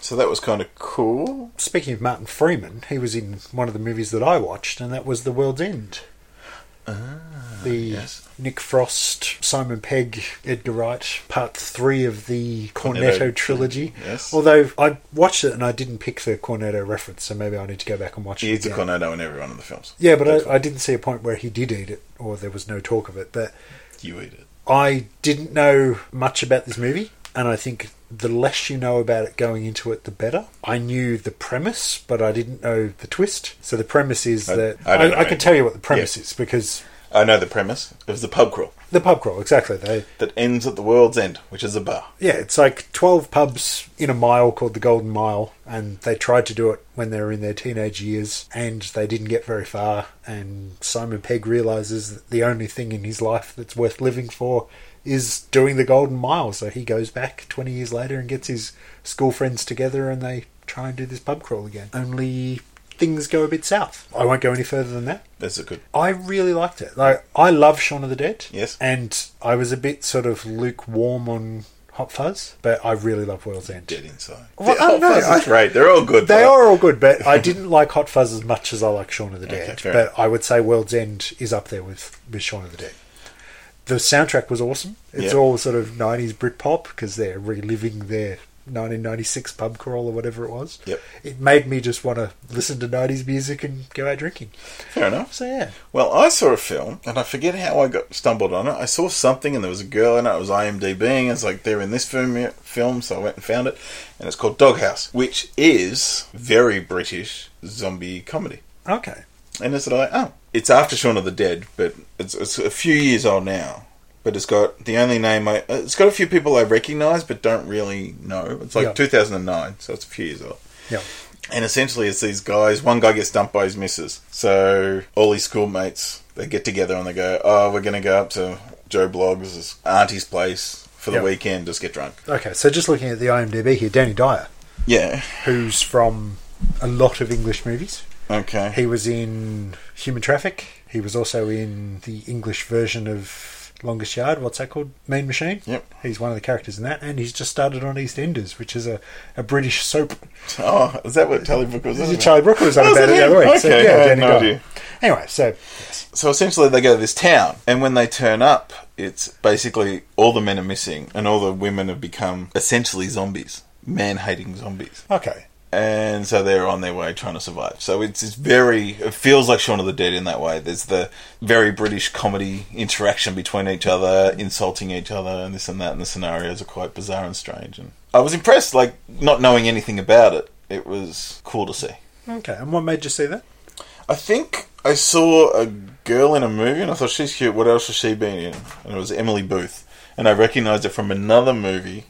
So that was kind of cool. Speaking of Martin Freeman, he was in one of the movies that I watched, and that was The World's End. The Ah, yes. Nick Frost, Simon Pegg, Edgar Wright, part three of the Cornetto, Cornetto trilogy. yes. Although I watched it and I didn't pick the Cornetto reference, so maybe I need to go back and watch He it. eats a cornetto in every one of the films. Yeah, but I, I didn't see a point where he did eat it, or there was no talk of it. But You eat it. I didn't know much about this movie, and I think the less you know about it going into it, the better. I knew the premise, but I didn't know the twist. So the premise is I- that I don't I, can tell you what the premise Yeah. is because I know the premise. It was the pub crawl the pub crawl exactly. They that ends at the world's end, which is a bar. yeah, it's like twelve pubs in a mile called the Golden Mile, and they tried to do it when they were in their teenage years, and they didn't get very far. And Simon Pegg realizes that the only thing in his life that's worth living for is doing the Golden Mile. So he goes back twenty years later and gets his school friends together, and they try and do this pub crawl again. Only things go a bit south. I won't go any further than that. That's a good. I really liked it. Like I love Shaun of the Dead. Yes. And I was a bit sort of lukewarm on Hot Fuzz, but I really love World's End. Dead inside. Well, The I don't know, Hot Fuzz is I- great. They're all good. They but- are all good, but I didn't like Hot Fuzz as much as I like Shaun of the Dead. Okay, but. I would say World's End is up there with, with Shaun of the Dead. The soundtrack was awesome. It's Yeah. all sort of 90s Britpop because they're reliving their 1996 pub crawl or whatever it was. Yep. It made me just want to listen to 90s music and go out drinking. Fair enough. So, yeah. Well, I saw a film, and I forget how I got stumbled on it. I saw something, and there was a girl in it. It was IMDbing. It's like they're in this film, film, so I went and found it, and it's called Doghouse, which is very British zombie comedy. Okay. And it's like, oh, it's after Shaun of the Dead, but it's, it's a few years old now. But it's got the only name I. Uh, it's got a few people I recognise, but don't really know. It's like Yeah. 2009, so it's a few years old. Yeah. And essentially, it's these guys. One guy gets dumped by his missus, so all his schoolmates they get together and they go, "Oh, we're going to go up to Joe Bloggs' auntie's place for the Yeah. weekend, just get drunk." Okay, so just looking at the IMDb here, Danny Dyer, Yeah. who's from a lot of English movies. Okay. He was in Human Traffic. He was also in the English version of Longest Yard. What's that called? Mean Machine. Yep. He's one of the characters in that, and he's just started on EastEnders, which is a, a British soap. Oh, is that what Charlie Brooker was? on about? Charlie Brooker was on Oh, is about it it the other week. So, Okay, yeah, I had no idea. Anyway, so yes. So essentially, they go to this town, and when they turn up, it's basically all the men are missing, and all the women have become essentially zombies, man-hating zombies. Okay. And so they're on their way trying to survive. So it's, it's very, it feels like Shaun of the Dead in that way. There's the very British comedy interaction between each other, insulting each other, and this and that, and the scenarios are quite bizarre and strange. And I was impressed, like not knowing anything about it. It was cool to see. Okay. And what made you see that? I think I saw a girl in a movie, and I thought she's cute. What else has she been in? And it was Emily Booth, and I recognised it from another movie,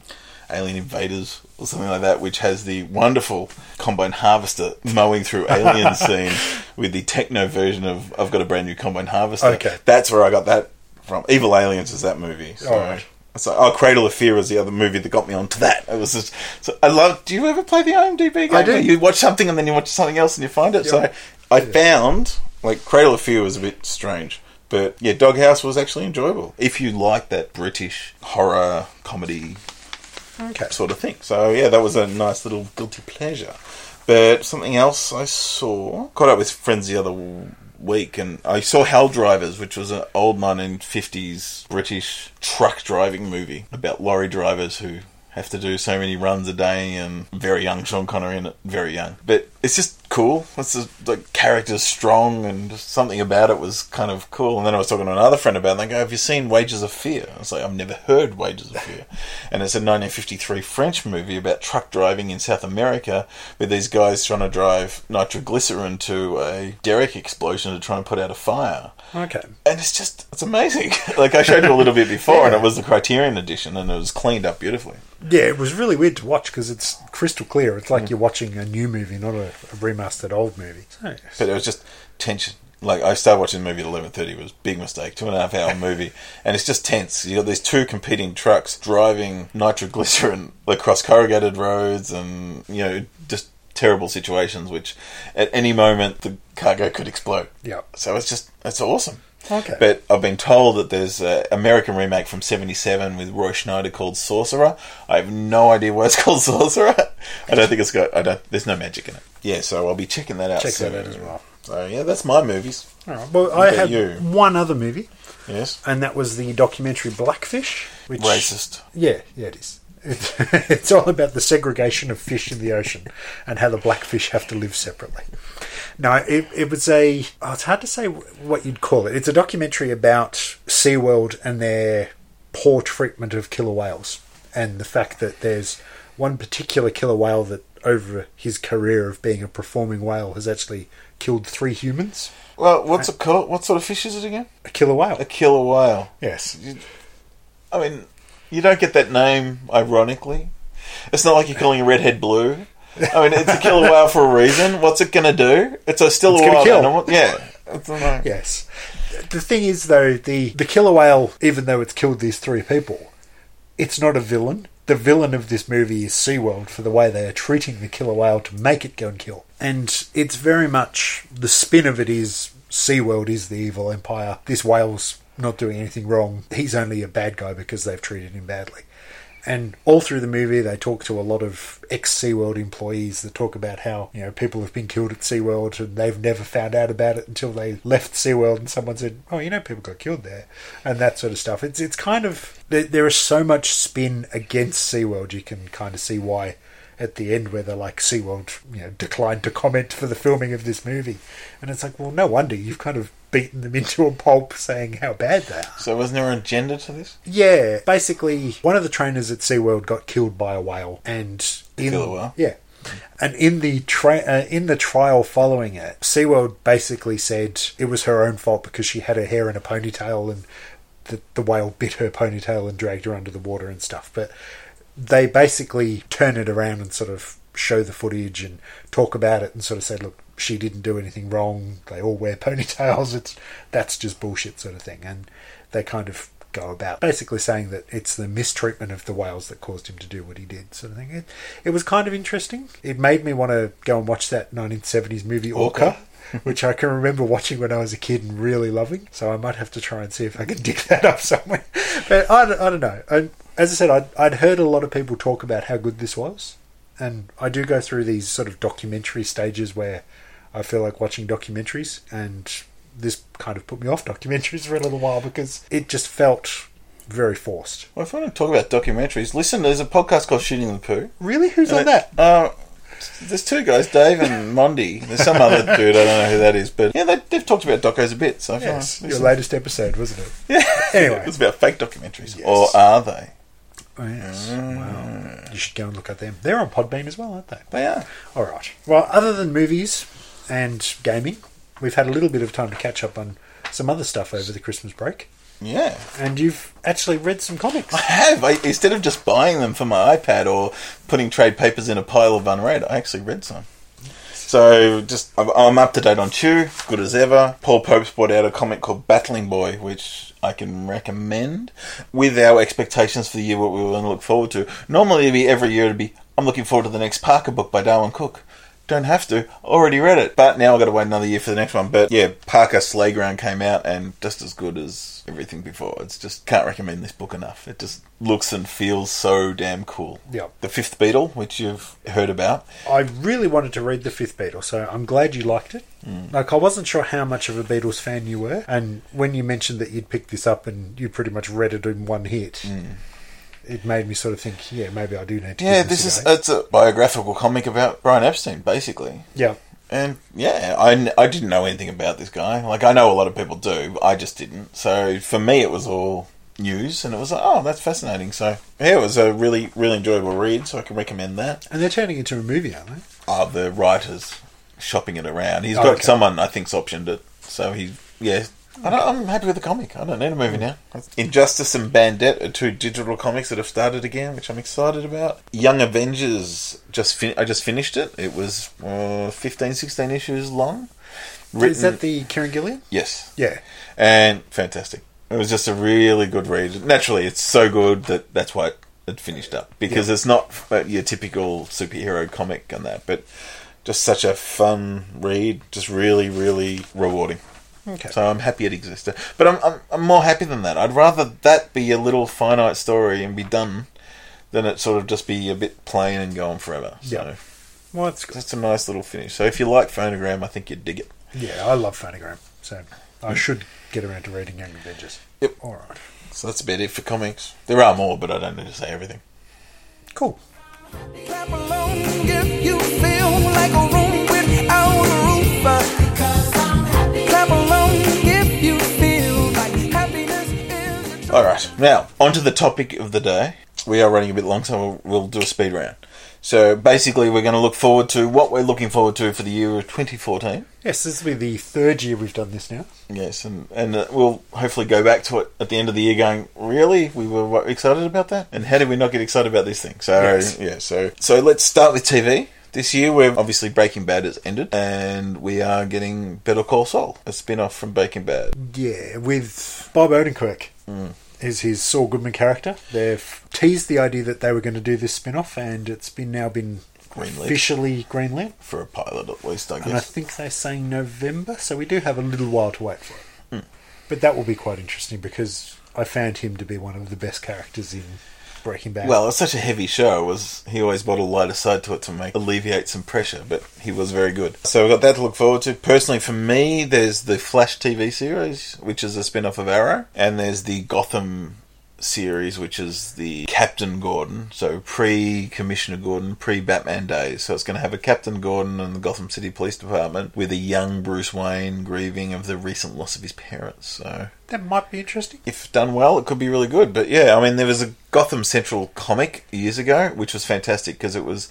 Alien Invaders or something like that, which has the wonderful combine harvester mowing through alien scene with the techno version of "I've got a brand new combine harvester." Okay. that's where I got that from. Evil Aliens is that movie. So. Alright. So, oh, Cradle of Fear was the other movie that got me onto that. It was just, so I love. Do you ever play the IMDb game? I do. You watch something and then you watch something else and you find it. Yeah. So I found like Cradle of Fear was a bit strange, but yeah, Doghouse was actually enjoyable if you like that British horror comedy Okay. sort of thing. So yeah, that was a nice little guilty pleasure. But something else I saw caught up with friends the other week, and I saw Hell Drivers, which was an old 1950s British truck driving movie about lorry drivers who have to do so many runs a day, and very young Sean Connery in it, very young. But it's just cool. It's just, like characters strong, and something about it was kind of cool. And then I was talking to another friend about it. And they go, "Have you seen Wages of Fear?" I was like, "I've never heard Wages of Fear," and it's a 1953 French movie about truck driving in South America, with these guys trying to drive nitroglycerin to a derrick explosion to try and put out a fire Okay. and it's just it's amazing. like I showed you a little bit before, and it was the Criterion edition, and it was cleaned up beautifully. Yeah, it was really weird to watch because it's crystal clear. It's Mm. like you're watching a new movie, not a, a remastered old movie. So. But it was just tension. Like I started watching the movie at eleven thirty. It was a big mistake, two and a half hour movie, and it's just tense. You got these two competing trucks driving nitroglycerin across corrugated roads, and you know just terrible situations. Which at any moment the cargo could explode. Yeah. So it's just it's awesome. Okay. But I've been told that there's an American remake from '77 with Roy Scheider called Sorcerer. I have no idea why it's called Sorcerer. I don't think it's got. I don't. There's no magic in it. Yeah, so I'll be checking that out. Check that out as well. So yeah, that's my movies. All right. Well, I had you? one other movie, Yes. and that was the documentary Blackfish. Which, Racist. Yeah, yeah, it is. It, it's all about the segregation of fish in the ocean and how the blackfish have to live separately. No, it, it was a. Oh, it's hard to say what you'd call it. It's a documentary about SeaWorld and their poor treatment of killer whales and the fact that there's one particular killer whale that, over his career of being a performing whale, has actually killed three humans. Well, what's called? What sort of fish is it again? A killer whale. A killer whale. Yes. I mean, you don't get that name ironically. It's not like you're calling a redhead blue. I mean, it's a killer whale for a reason. What's it going to do? It's a still It's a wild kill. animal. Yeah. Yes. The thing is, though, the, the killer whale, even though it's killed these three people, it's not a villain. the villain of this movie is SeaWorld for the way they are treating the killer whale to make it go and kill. And it's very much the spin of it is SeaWorld is the evil empire. This whale's not doing anything wrong. He's only a bad guy because they've treated him badly. And all through the movie, they talk to a lot of ex SeaWorld employees that talk about how, you know, people have been killed at SeaWorld and they've never found out about it until they left SeaWorld and someone said, oh, you know, people got killed there. And that sort of stuff. It's, it's kind of, there, there is so much spin against SeaWorld, you can kind of see why at the end where they're like SeaWorld, you know, declined to comment for the filming of this movie. And it's like, well, no wonder you've kind of beaten them into a pulp saying how bad they are. So wasn't there an agenda to this? Yeah, basically, one of the trainers at SeaWorld got killed by a whale, and in killer whale? yeah, and in the tra- uh, in the trial following it, SeaWorld basically said it was her own fault because she had her hair in a ponytail and the, the whale bit her ponytail and dragged her under the water and stuff. But they basically turn it around and sort of show the footage and talk about it and sort of say, look, she didn't do anything wrong. They all wear ponytails. It's that's just bullshit sort of thing. And they kind of go about basically saying that it's the mistreatment of the whales that caused him to do what he did, sort of thing. It, it was kind of interesting. It made me want to go and watch that 1970s movie Orca. Orca. which I can remember watching when I was a kid and really loving. So I might have to try and see if I can dig that up somewhere. But I don't, I don't know. I, as I said, I'd, I'd heard a lot of people talk about how good this was. And I do go through these sort of documentary stages where I feel like watching documentaries. And this kind of put me off documentaries for a little while because it just felt very forced. Well, if I want to talk about documentaries, listen, there's a podcast called Shooting the Poo. Really? Who's on And that? it- Uh, there's two guys, Dave and Mondi. There's some other dude, I don't know who that is, but yeah, they, they've talked about docos a bit. So Yes, your latest episode, wasn't it? yeah, Anyway. it's about fake documentaries, Yes. or are they? Oh, yes. Mm. Wow. You should go and look at them. They're on Podbean as well, aren't they? They are. All right. Well, other than movies and gaming, we've had a little bit of time to catch up on some other stuff over the Christmas break. Yeah, And you've actually read some comics. I have. I, instead of just buying them for my iPad or putting trade papers in a pile of unread, I actually read some. So just I'm- up to date on Chew, good as ever. Paul Pope's brought out a comic called Battling Boy, which I can recommend. With our expectations for the year, what we were going to look forward to. Normally, it'd be every year. It'd be I'm looking forward to the next Parker book by Darwyn Cooke. Don't have to. Already read it, but now I've got to wait another year for the next one. But yeah, Parker Slayground came out and just as good as everything before. It's just can't recommend this book enough. It just looks and feels so damn cool. Yeah. The Fifth Beatle, which you've heard about. I really wanted to read The Fifth Beatle, so I'm glad you liked it. Hmm. Like, I wasn't sure how much of a Beatles fan you were, and when you mentioned that you'd picked this up and you pretty much read it in one hit, hmm. It made me sort of think, yeah, maybe I do need to. Yeah, this this, is it's a biographical comic about Brian Epstein, basically. yeah. And yeah, I, I didn't know anything about this guy. Like I know a lot of people do, I just didn't. So for me, it was all news, and it was like, oh, that's fascinating. So yeah, it was a really really enjoyable read. So I can recommend that. And they're turning into a movie, aren't they? Uh, the writers shopping it around. He's Oh, got okay. someone I think's optioned it. So he yeah. I don't, I'm happy with the comic. I don't need a movie now. Injustice and Bandit are two digital comics that have started again, which I'm excited about. Young Avengers just fin- I just finished it. It was uh, 15, 16 issues long. Written- Is that the Kieron Gillen? yes, Yeah. and fantastic. It was just a really good read. Naturally, it's so good that that's why it, finished up because it's not uh, your typical superhero comic and that, but just such a fun read. Just really, really rewarding. Okay. So I'm happy it existed, but I'm, I'm I'm more happy than that. I'd rather that be a little finite story and be done, than it sort of just be a bit plain and go on forever. So Yeah. well, it's good. that's a nice little finish. So if you like Phonogram, I think you'd dig it. Yeah, I love Phonogram, so I mm. should get around to reading Young Avengers. Yep. All right. So that's about it for comics. There are more, but I don't need to say everything. Cool. All right, now onto the topic of the day. We are running a bit long, so we'll, we'll do a speed round. So basically, we're going to look forward to what we're looking forward to for the year of 2014. Yes, this will be the third year we've done this now. Yes, and and uh, we'll hopefully go back to it at the end of the year, going, really, we were what, excited about that, and how did we not get excited about this thing? So Yes. yeah, so so let's start with TV. This year, we're obviously Breaking Bad has ended, and we are getting Better Call Saul, a spin-off from Breaking Bad. Yeah, with Bob Odenkirk. Is his Saul Goodman character. They've teased the idea that they were going to do this spin off, and it's been now been Greenlit. officially greenlit. For a pilot, at least, I guess. And I think they're saying November, so we do have a little while to wait for it. Hmm. But that will be quite interesting because I found him to be one of the best characters in Breaking Bad. Well, it's such a heavy show. Was he always brought a lighter side to it to make alleviate some pressure, but he was very good. So we've got that to look forward to. Personally, for me, there's the Flash TV series, which is a spin-off of Arrow, and there's the Gotham series, which is the Captain Gordon, so pre Commissioner Gordon, pre Batman days. So it's going to have a Captain Gordon and the Gotham City Police Department with a young Bruce Wayne grieving of the recent loss of his parents. So that might be interesting. if done well, it could be really good. But yeah, I mean, there was a Gotham Central comic years ago, which was fantastic because it was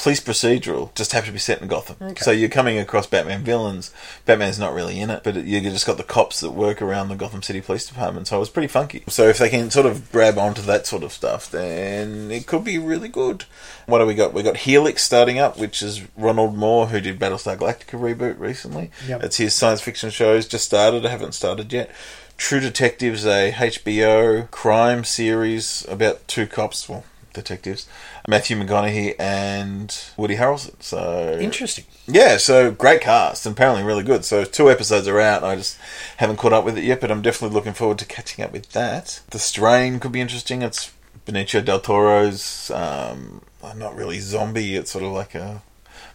police procedural, just happened to be set in Gotham. Okay. So you're coming across Batman villains. Batman's not really in it, but you just got the cops that work around the Gotham City Police Department. So it was pretty funky. So if they can sort of grab onto that sort of stuff, then it could be really good. What do we got? We got Helix starting up, which is Ronald Moore, who did Battlestar Galactica reboot recently. Yep. It's his science fiction shows just started. I haven't started yet. True Detectives, a HBO crime series about two cops, well, detectives, Matthew McConaughey and Woody Harrelson. So Interesting. yeah, so great cast and apparently really good. So two episodes are out. I just haven't caught up with it yet, but I'm definitely looking forward to catching up with that. The Strain could be interesting. It's Benicio del Toro's, um, not really zombie. It's sort of like a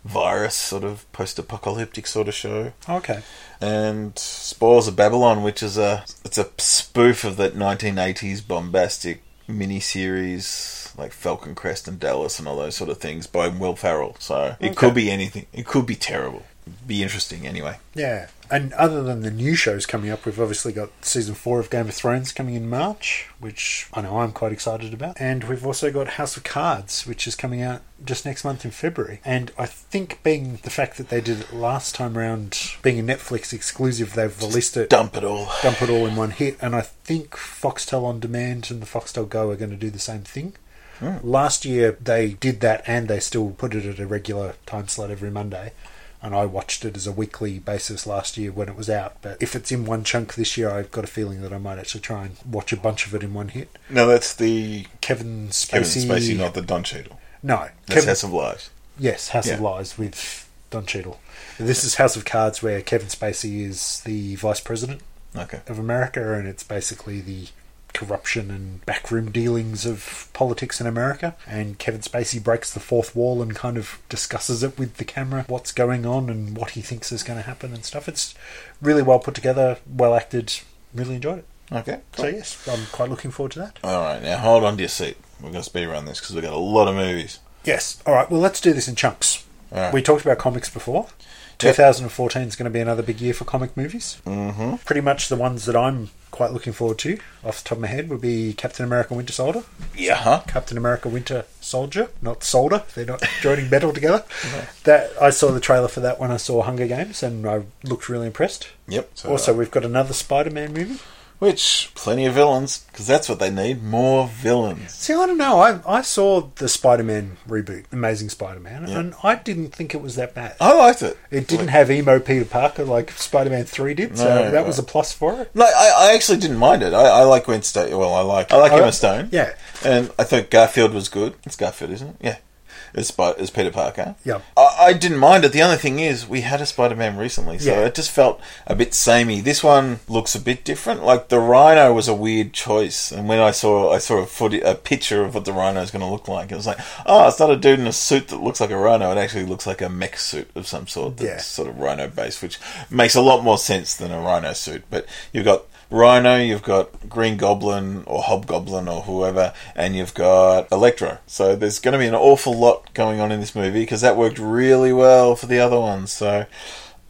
virus, sort of post-apocalyptic sort of show Okay. and Spoils of Babylon, which is a it's a spoof of that 1980s bombastic miniseries like Falcon Crest and Dallas and all those sort of things by Will Ferrell. So it Okay. could be anything. It could be terrible. Be interesting anyway. Yeah. And other than the new shows coming up, we've obviously got season four of Game of Thrones coming in March, which I know I'm quite excited about. And we've also got House of Cards, which is coming out just next month in February. And I think being the fact that they did it last time around, being a Netflix exclusive, they've released it Dump it all. dump it all in one hit. And I think Foxtel On Demand and the Foxtel Go are going to do the same thing. Mm. Last year they did that and they still put it at a regular time slot every Monday. And I watched it as a weekly basis last year when it was out. But if it's in one chunk this year, I've got a feeling that I might actually try and watch a bunch of it in one hit. No, that's the Kevin Spacey. Kevin Spacey, not the Don Cheadle. no, That's Kevin, House of Lies. yes, House of Yeah. Lies with Don Cheadle. This is House of Cards, where Kevin Spacey is the vice president Okay. of America, and it's basically the corruption and backroom dealings of politics in America. And Kevin Spacey breaks the fourth wall and kind of discusses it with the camera, what's going on and what he thinks is going to happen and stuff. It's really well put together, well acted. Really enjoyed it. Okay. So yes, I'm quite looking forward to that. All right. Now hold on to your seat. We're going to speed around this because we've got a lot of movies. Yes. All right. Well, let's do this in chunks. Right. We talked about comics before. Yep. 2014 is going to be another big year for comic movies. Mm-hmm. Pretty much the ones that I'm quite looking forward to, off the top of my head, would be Captain America Winter Soldier. Yeah. Huh? Captain America Winter Soldier, not Soldier. They're not joining battle together. That I saw the trailer for that when I saw Hunger Games, and I looked really impressed. Yep. So, Also, we've got another Spider-Man movie. Which plenty of villains because that's what they need. More villains. See, I don't know. I I saw the Spider-Man reboot, Amazing Spider-Man, Yeah. and I didn't think it was that bad. I liked it. It didn't have emo Peter Parker like Spider-Man Three did, so No, that was a plus for it. No, I, I actually didn't mind it. I, I like Gwen Stone. Well, I like I like Oh, Emma Stone. yeah. and I thought Garfield was good. It's Garfield, isn't it? Yeah, Spi- it's Peter Parker. Yeah. I, I didn't mind it. The only thing is, we had a Spider-Man recently, so Yeah. it just felt a bit samey. This one looks a bit different. Like the Rhino was a weird choice, and when I saw I saw a footy, a picture of what the Rhino is going to look like, it was like, oh, it's not a dude in a suit that looks like a Rhino. It actually looks like a mech suit of some sort that's Yeah. sort of Rhino based, which makes a lot more sense than a Rhino suit. But you've got Rhino, you've got Green Goblin or Hobgoblin or whoever, and you've got Electro. So there's going to be an awful lot going on in this movie because that worked really well for the other ones. So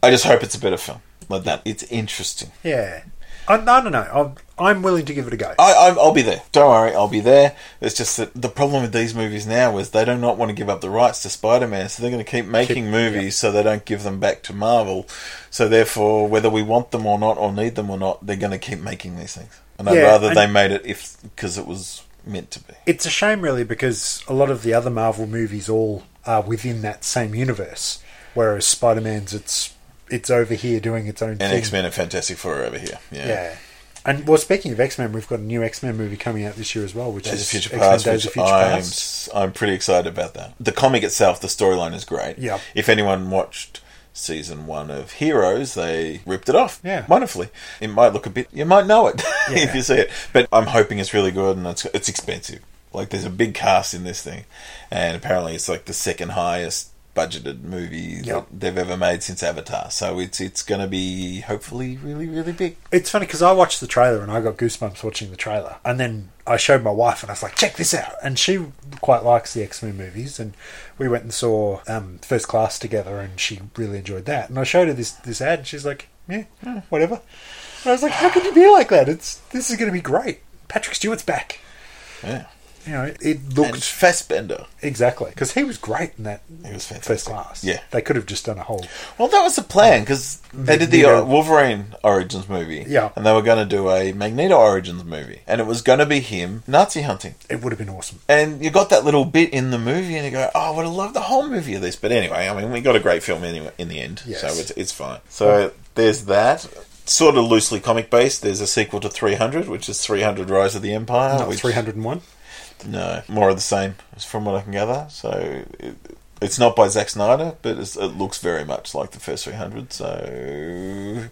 I just hope it's a better film like that. It's interesting. Yeah, I, I don't know. I'm, I'm willing to give it a go. I, I, I'll be there. Don't worry, I'll be there. It's just that the problem with these movies now is they do not want to give up the rights to Spider-Man, so they're going to keep making Keep- movies so they don't give them back to Marvel. So therefore, whether we want them or not, or need them or not, they're going to keep making these things. And I'd rather and- they made it if because it was meant to be. It's a shame, really, because a lot of the other Marvel movies all are within that same universe, whereas Spider-Man's it's it's over here doing its own thing. And thing. X Men and Fantastic Four are over here. Yeah. Yeah. And well, speaking of X Men, we've got a new X Men movie coming out this year as well, which Days is Future X-Men Past, Days of Future I'm, Past. I'm pretty excited about that. The comic itself, the storyline is great. Yeah. If anyone watched season one of Heroes, they ripped it off. Yeah. Wonderfully. It might look a bit, you might know it Yeah. if you see it. But I'm hoping it's really good and it's, it's expensive. Like there's a big cast in this thing. And apparently it's like the second highest budgeted movie Yep. that they've ever made since Avatar. So it's it's going to be hopefully really, really big. It's funny because I watched the trailer and I got goosebumps watching the trailer, and then I showed my wife and I was like, "Check this out!" And she quite likes the X Men movies, and we went and saw um, First Class together, and she really enjoyed that. And I showed her this this ad, and she's like, "Yeah, eh, whatever." And I was like, "How could you be like that? It's this is going to be great." Patrick Stewart's back. Yeah. You know, it And looked Fassbender. exactly because he was great in that He was fantastic. First Class. Yeah. they could have just done a whole. Well, that was the plan because they did the uh, Wolverine Origins movie, Yeah. and they were going to do a Magneto Origins movie, and it was going to be him Nazi hunting. It would have been awesome. And you got that little bit in the movie, and you go, "Oh, I would have loved the whole movie of this." But anyway, I mean, we got a great film anyway in the end, Yes. so it's it's fine. So there's that. Sort of loosely comic based. There's a sequel to 300, which is 300 Rise of the Empire. Not which- three hundred and one. No, more of the same, from what I can gather. So it, it's not by Zack Snyder, but it's, it looks very much like the first 300. So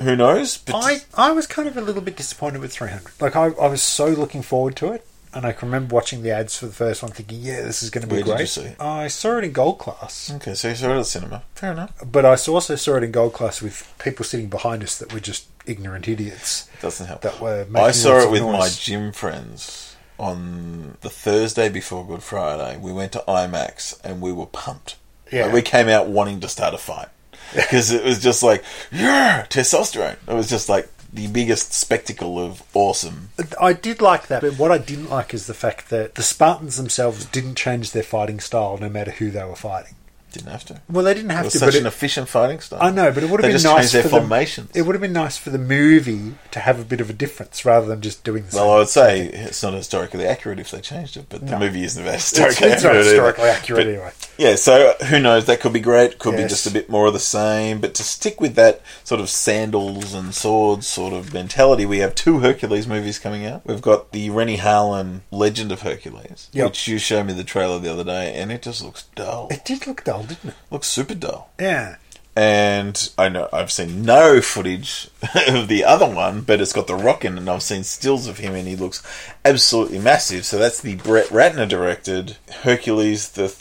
who knows? But I, I was kind of a little bit disappointed with 300. Like, I, I was so looking forward to it. And I can remember watching the ads for the first one thinking, yeah, this is going to be Where did great. you see it? I saw it in gold class. okay, so you saw it at the cinema. Fair enough. But I also saw it in gold class with people sitting behind us that were just ignorant idiots. Doesn't help. That were I saw it with my gym friends on the Thursday before Good Friday. We went to IMAX and we were pumped. Yeah. Like, we came out wanting to start a fight because it was just like yeah, testosterone. It was just like the biggest spectacle of awesome. I did like that, but what I didn't like is the fact that the Spartans themselves didn't change their fighting style no matter who they were fighting. Didn't have to. Well, they didn't It have was to, such but an it, efficient fighting style. I know, but it would have They been just nice changed their for the- formations. it would have been nice for the movie to have a bit of a difference rather than just doing the same. Well, I would say it's not historically accurate if they changed it, but the No. movie isn't it's, historically it's not accurate. either. historically accurate But, anyway. Yeah, so who knows? That could be great. Could be just a bit more of the same. But to stick with that sort of sandals and swords sort of mentality, we have two Hercules movies coming out. We've got the Renny Harlin Legend of Hercules, Yep. which you showed me the trailer the other day, and it just looks dull. It did look dull, didn't it? looks super dull. Yeah. And I know I've seen no footage of the other one, but it's got the rock in, it, and I've seen stills of him, and he looks absolutely massive. So that's the Brett Ratner directed Hercules: The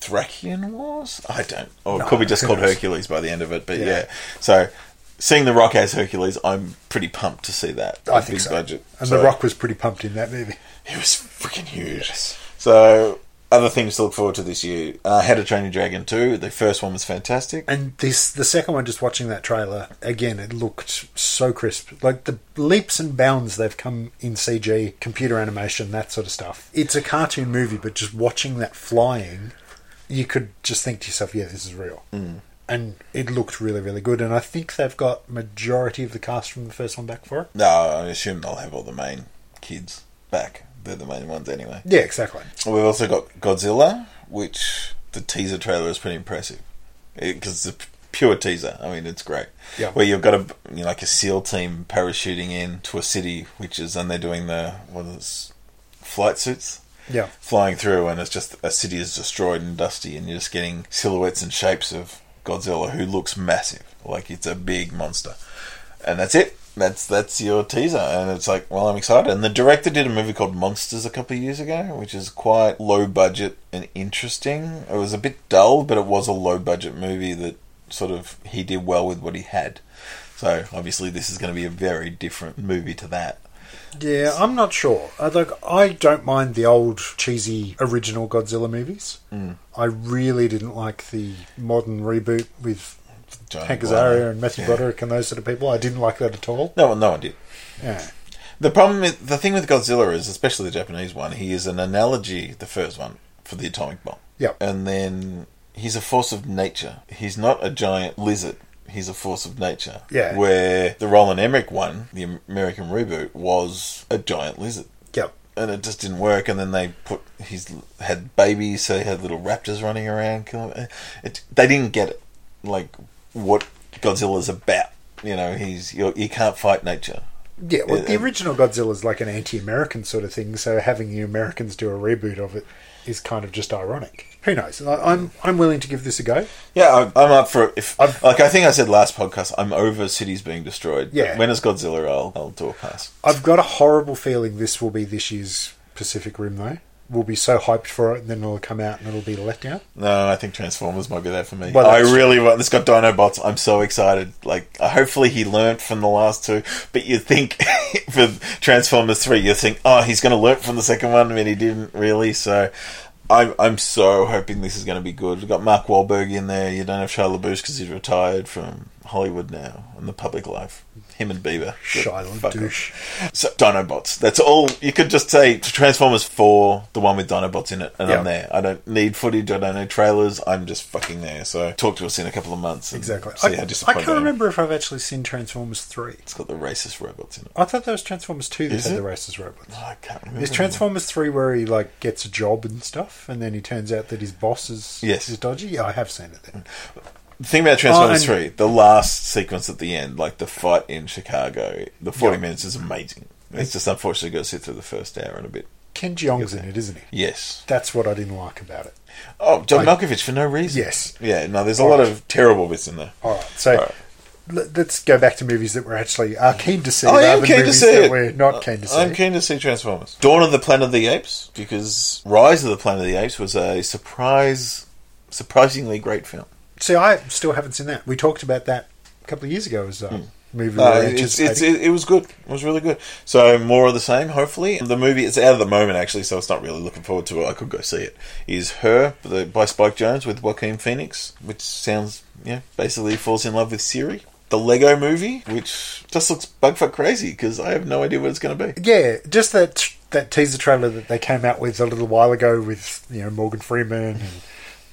Thracian Wars. I don't, or it could be just called? Hercules by the end of it. But Yeah. yeah, so seeing the Rock as Hercules, I'm pretty pumped to see that. I think big so. budget. And So The Rock was pretty pumped in that movie. He was freaking huge. So. Other things to look forward to this year: uh, How to Train Your Dragon Two. The first one was fantastic. And this, the second one, just watching that trailer again, it looked so crisp. Like the leaps and bounds they've come in CG, computer animation, that sort of stuff. It's a cartoon movie, but just watching that flying, you could just think to yourself, "Yeah, this is real." Mm. And it looked really, really good. And I think they've got majority of the cast from the first one back for it. No, I assume they'll have all the main kids back. They're the main ones anyway. Yeah, exactly. We've also got Godzilla, which the teaser trailer is pretty impressive because it's a pure teaser. I mean, it's great. Yeah. Where you've got a you know, like a SEAL team parachuting in to a city, which is and they're doing the what is flight suits Yeah. flying through, and it's just a city is destroyed and dusty, and you're just getting silhouettes and shapes of Godzilla, who looks massive, like it's a big monster, and that's it. That's that's your teaser, and it's like, well, I'm excited. And the director did a movie called Monsters a couple of years ago, which is quite low budget and interesting. It was a bit dull, but it was a low budget movie that sort of he did well with what he had. So obviously, this is going to be a very different movie to that. Yeah, I'm not sure. I, like, I don't mind the old cheesy original Godzilla movies. Mm. I really didn't like the modern reboot with Hank Azaria and Matthew Yeah. Broderick and those sort of people. I didn't like that at all. No no one did. Yeah, The problem, with, the thing with Godzilla is, especially the Japanese one, he is an analogy, the first one, for the atomic bomb. Yep. And then he's a force of nature. He's not a giant lizard. He's a force of nature. Yeah. Where the Roland Emmerich one, the American reboot, was a giant lizard. yep. And it just didn't work. And then they put he's had babies, so he had little raptors running around. killing- It, they didn't get it, like what Godzilla's about. You know, he's you you can't fight nature. Yeah, well, the original Godzilla is like an anti-American sort of thing, so having the Americans do a reboot of it is kind of just ironic. Who knows? I, I'm I'm willing to give this a go. Yeah, I'm, I'm up for it. If I've- like I think I said last podcast, I'm over cities being destroyed. Yeah. When is Godzilla? I'll I'll do a pass. I've got a horrible feeling this will be this year's Pacific Rim, though. We'll be so hyped for it, and then it'll come out and it'll be a letdown. No, I think Transformers might be there for me. Well, I really want. This got Dinobots. I'm so excited. Like, uh, hopefully he learnt from the last two. But you think for Transformers three, you think, oh, he's going to learn from the second one. I mean, he didn't really. So. I'm, I'm so hoping this is going to be good. We've got Mark Wahlberg in there. You don't have Shia LaBeouf because he's retired from Hollywood now and the public life. Him and Bieber. Fucker. douche. So Dinobots. That's all. You could just say Transformers Four, the one with Dinobots in it, and Yeah. I'm there. I don't need footage. I don't need trailers. I'm just fucking there. So talk to us in a couple of months. Exactly. I, I can't remember if I've actually seen Transformers 3. It's got the racist robots in it. I thought that was Transformers 2 that Is had it? the racist robots. Oh, I can't remember. Is Transformers 3 where he like gets a job and stuff, and then he turns out that his boss is, Yes. is dodgy? Yeah, I have seen it then. The thing about Transformers Oh, and- 3, the last sequence at the end, like the fight in Chicago, the 40 Yeah. minutes is amazing. It's just unfortunately got to sit through the first hour and a bit. Ken Jeong's in it, isn't he? Yes. That's what I didn't like about it. Oh, John Like- Malkovich for no reason. Yes. Yeah, no, there's a All lot right. of terrible bits in there. All right, so All right. let- let's go back to movies that we're actually are keen to see. I am keen to see that it. We're not uh, keen to see. I'm keen to see Transformers. Dawn of the Planet of the Apes, because Rise of the Planet of the Apes was a surprise, surprisingly great film. See, I still haven't seen that. We talked about that a couple of years ago as a movie. we Uh, it's, it's, it, it was good. It was really good. So more of the same, hopefully. The movie it's out of the moment actually, so it's not really looking forward to it. I could go see it. Is Her the, by Spike Jonze with Joaquin Phoenix, which sounds yeah basically falls in love with Siri. The Lego Movie, which just looks bugfuck crazy because I have no idea what it's going to be. yeah, just that that teaser trailer that they came out with a little while ago with you know Morgan Freeman and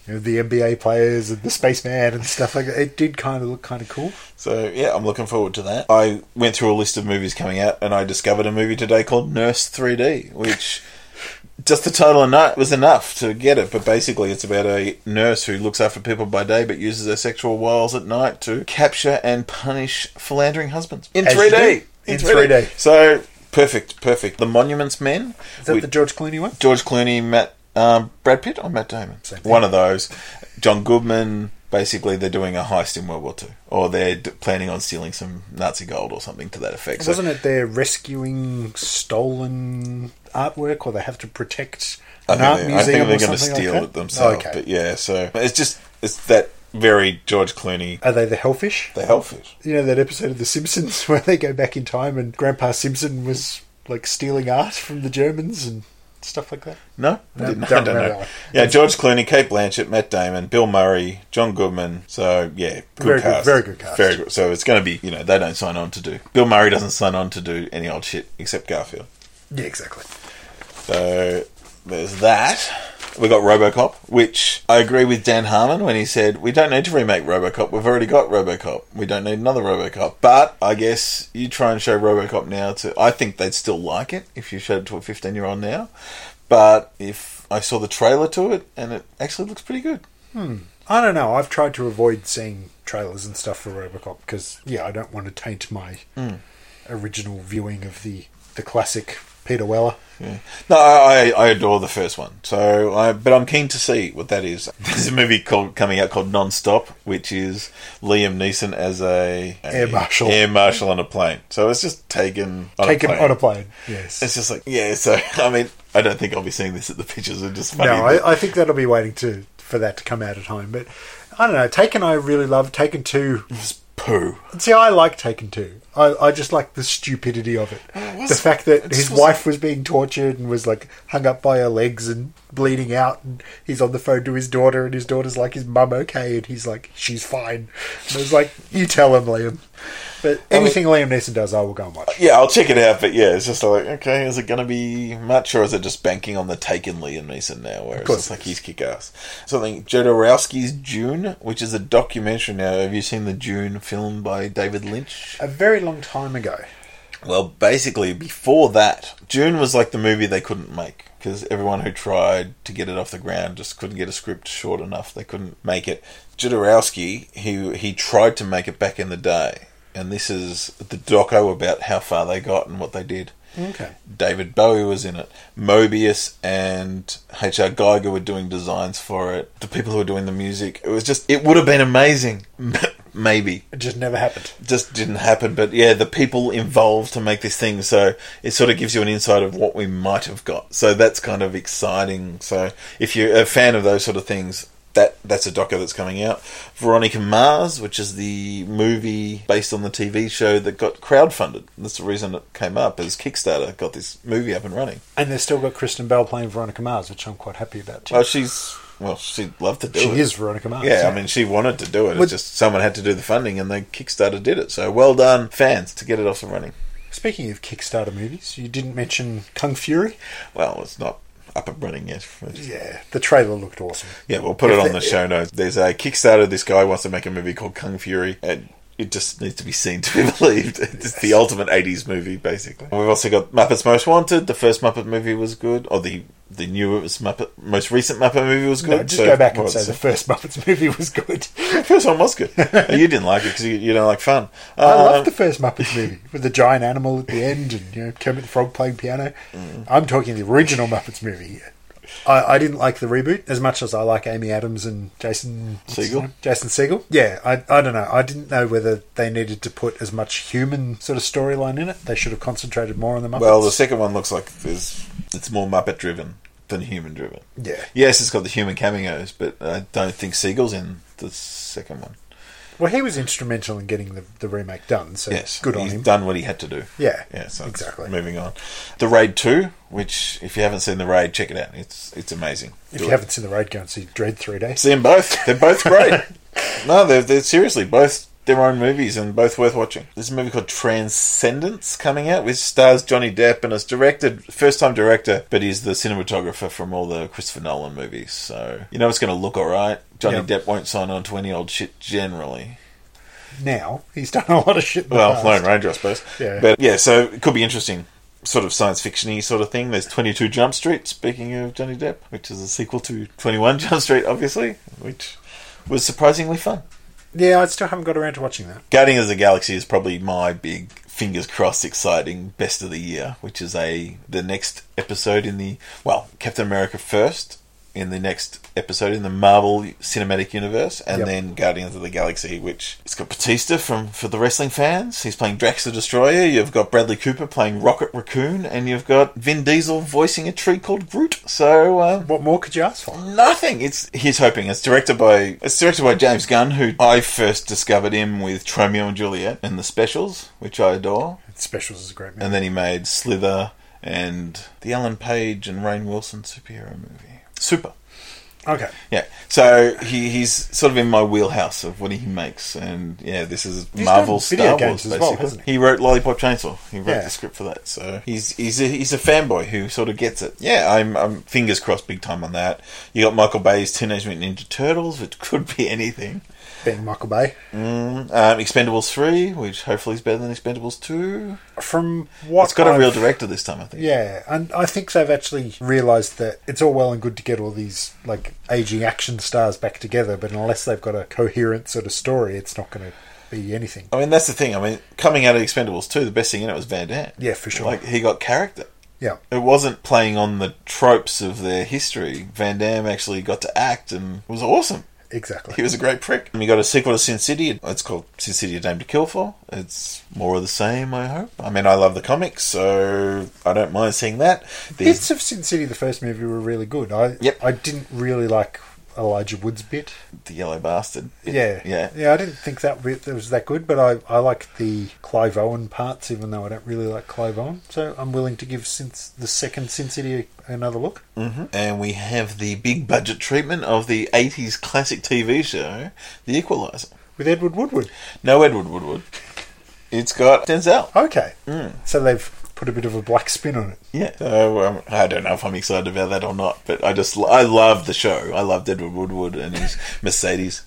you know, the NBA players and the spaceman and stuff like that. It did kind of look kind of cool. So yeah, I'm looking forward to that. I went through a list of movies coming out, and I discovered a movie today called Nurse 3D, which just the title enough was enough to get it. But basically, it's about a nurse who looks after people by day, but uses her sexual wiles at night to capture and punish philandering husbands in As 3D. do. In 3D. So perfect, perfect. The Monuments Men. Is that with the George Clooney one? George Clooney, Matt, um, Brad Pitt, or Matt Damon? One of those. John Goodman. Basically, they're doing a heist in World War Two, or they're d- planning on stealing some Nazi gold or something to that effect. So- Wasn't it they're rescuing stolen artwork, or they have to protect I an think, art they, I museum think they're going to something steal like it themselves. Okay. But yeah, so it's just it's that very George Clooney. Are they the Hellfish? The Hellfish. You know that episode of The Simpsons where they go back in time and Grandpa Simpson was like stealing art from the Germans and stuff like that. No, I, didn't, I don't know. Yeah, George Clooney, Cate Blanchett, Matt Damon, Bill Murray, John Goodman. So yeah, good Very good- very good cast. Very good. So it's going to be you know they don't sign on to do. Bill Murray doesn't sign on to do any old shit except Garfield. Yeah, exactly. So there's that. We got RoboCop, which I agree with Dan Harmon when he said we don't need to remake RoboCop. We've already got RoboCop. We don't need another RoboCop. But I guess you try and show RoboCop now to. I think they'd still like it if you showed it to a 15 year old now. But if I saw the trailer to it and it actually looks pretty good. I don't know. I've tried to avoid seeing trailers and stuff for RoboCop because yeah, I don't want to taint my Hmm. original viewing of the the classic Peter Weller. Yeah. No, I, I adore the first one. So, I, but I'm keen to see what that is. There's a movie called coming out called Non-Stop, which is Liam Neeson as a, a Air marshal. air marshal on a plane. So it's just taken on Taken a plane. on a plane. Yes. It's just like yeah. So I mean, I don't think I'll be seeing this at the pictures. Are just funny. No, I, I think that'll be waiting to for that to come out at home. But I don't know. Taken, I really love. Taken two. It's poo. See, I like Taken two. I, I just like the stupidity of it. was- the fact that his wife was being tortured and was like hung up by her legs and bleeding out, and he's on the phone to his daughter, and his daughter's like, "Is mum okay?" And he's like, "She's fine." And I was like, "You tell him, Liam." But anything Liam Neeson does, I will go and watch. Yeah, I'll check it out. But yeah, it's just like okay, is it going to be much, or is it just banking on the taken Liam Neeson now, where it's just like he's kick ass? Something Jodorowsky's Dune, which is a documentary now. Have you seen the Dune film by David Lynch? A very long time ago. Well, basically, before that, Dune was like the movie they couldn't make because everyone who tried to get it off the ground just couldn't get a script short enough. They couldn't make it. Jodorowsky, he he tried to make it back in the day, and this is the doco about how far they got and what they did. Okay. David Bowie was in it. Moebius and H.R. Giger were doing designs for it. The people who were doing the music. It was just, it would have been amazing. Maybe. It just never happened. Just didn't happen. But yeah, the people involved to make this thing. So it sort of gives you an insight of what we might have got. So that's kind of exciting. So if you're a fan of those sort of things, that that's a doco that's coming out. Veronica Mars, which is the movie based on the TV show that got crowdfunded. That's the reason it came up as Kickstarter got this movie up and running. And they've still got Kristen Bell playing Veronica Mars, which I'm quite happy about. Too. Well, she's well, she'd love to do it. she it. is Veronica Mars. Yeah, I mean, she wanted to do it. It's Would- just someone had to do the funding, and they Kickstarter did it. So well done, fans, to get it off and running. Speaking of Kickstarter movies, you didn't mention Kung Fury. Well, it's not up and running yet. Yeah, the trailer looked awesome. Yeah, we'll put If it on the- the show notes. There's a Kickstarter. This guy wants to make a movie called Kung Fury, and it just needs to be seen to be believed. It's the ultimate '80s movie, basically. We've also got Muppets Most Wanted. The first Muppet movie was good, or the the newest Muppet, most recent Muppet movie was good. No, just So- go back and say the first Muppets movie was good. the first one was good. you didn't like it because you, you don't like fun. I Um, love the first Muppets movie with the giant animal at the end and you know Kermit the Frog playing piano. Mm. I'm talking the original Muppets movie. I, I didn't like the reboot as much as I like Amy Adams and Jason Segel? Jason Segel. Yeah, I, I don't know. I didn't know whether they needed to put as much human sort of storyline in it. They should have concentrated more on the Muppets. Well, the second one looks like there's it's more Muppet driven than human driven. yeah. Yes, it's got the human cameos, but I don't think Segel's in the second one. Well, he was instrumental in getting the, the remake done. So Yes, good on he's him. done what he had to do. Yeah, Yeah, so exactly. Moving on, the Raid Two, which if you haven't seen the Raid, check it out. It's it's amazing. If Do you it. haven't seen the raid, go and see Dredd Three Days. see them both, they're both great. no, they're they're seriously both their own movies and both worth watching. There's a movie called Transcendence coming out, which stars Johnny Depp and is directed first time director, but he's the cinematographer from all the Christopher Nolan movies. So you know it's going to look all right. Johnny Yeah. Depp won't sign on to any old shit generally. Now he's done a lot of shit. Well, past. Lone Ranger, I suppose. Yeah. But yeah, so it could be interesting. Sort of science fictiony sort of thing. There's 22 Jump Street, speaking of Johnny Depp, which is a sequel to 21 Jump Street, obviously, which was surprisingly fun. Yeah, I still haven't got around to watching that. Guardians of the Galaxy is probably my big fingers crossed exciting best of the year, which is a the next episode in the well, Captain America first in the next episode in the Marvel Cinematic Universe, and Yep. then Guardians of the Galaxy, which it's got Batista from for the wrestling fans. He's playing Drax the Destroyer. You've got Bradley Cooper playing Rocket Raccoon, and you've got Vin Diesel voicing a tree called Groot. So. Uh, What more could you ask for? Nothing. It's he's hoping. It's directed by it's directed by James Gunn, who I first discovered him with Tromeo and Juliet and the Specials, which I adore. Specials is a great movie. And then he made Slither and the Ellen Page and Rainn Wilson superhero movie. Super. okay. Yeah. So he, he's sort of in my wheelhouse of what he makes, and yeah, this is He's Marvel done video Star games Wars as well, basically. hasn't he? he wrote Lollipop Chainsaw. He wrote Yeah. the script for that, so he's he's a, he's a fanboy who sort of gets it. Yeah, I'm I'm fingers crossed, big time on that. You got Michael Bay's Teenage Mutant Ninja Turtles, which could be anything. Being Michael Bay. Mm, um, Expendables three, which hopefully is better than Expendables two. From what It's got a I've- real director this time, I think. Yeah, and I think they've actually realised that it's all well and good to get all these like aging action stars back together, but unless they've got a coherent sort of story, it's not going to be anything. I mean, that's the thing. I mean, coming out of Expendables 2, the best thing in it was Van Damme. Yeah, for sure. Like, he got character. Yeah, It wasn't playing on the tropes of their history. Van Damme actually got to act and was awesome. Exactly. He was a great prick. And you got a sequel to Sin City. It's called Sin City: A Dame to Kill For. It's more of the same, I hope. I mean, I love the comics, so I don't mind seeing that. There's- Bits of Sin City, the first movie, were really good. I Yep. I didn't really like Elijah Wood's bit. the Yellow Bastard. Yeah, yeah. yeah. I didn't think that bit was that good, but I I liked the Clive Owen parts, even though I don't really like Clive Owen. So I'm willing to give since the second Sin City another look. hmm And we have the big budget treatment of the 80s classic TV show, The Equalizer. with Edward Woodward. No Edward Woodward. It's got Denzel. Okay, Mm. so they've put a bit of a black spin on it. Yeah. So um, I don't know if I'm excited about that or not, but I just I love the show. I loved Edward Woodward and his Mercedes.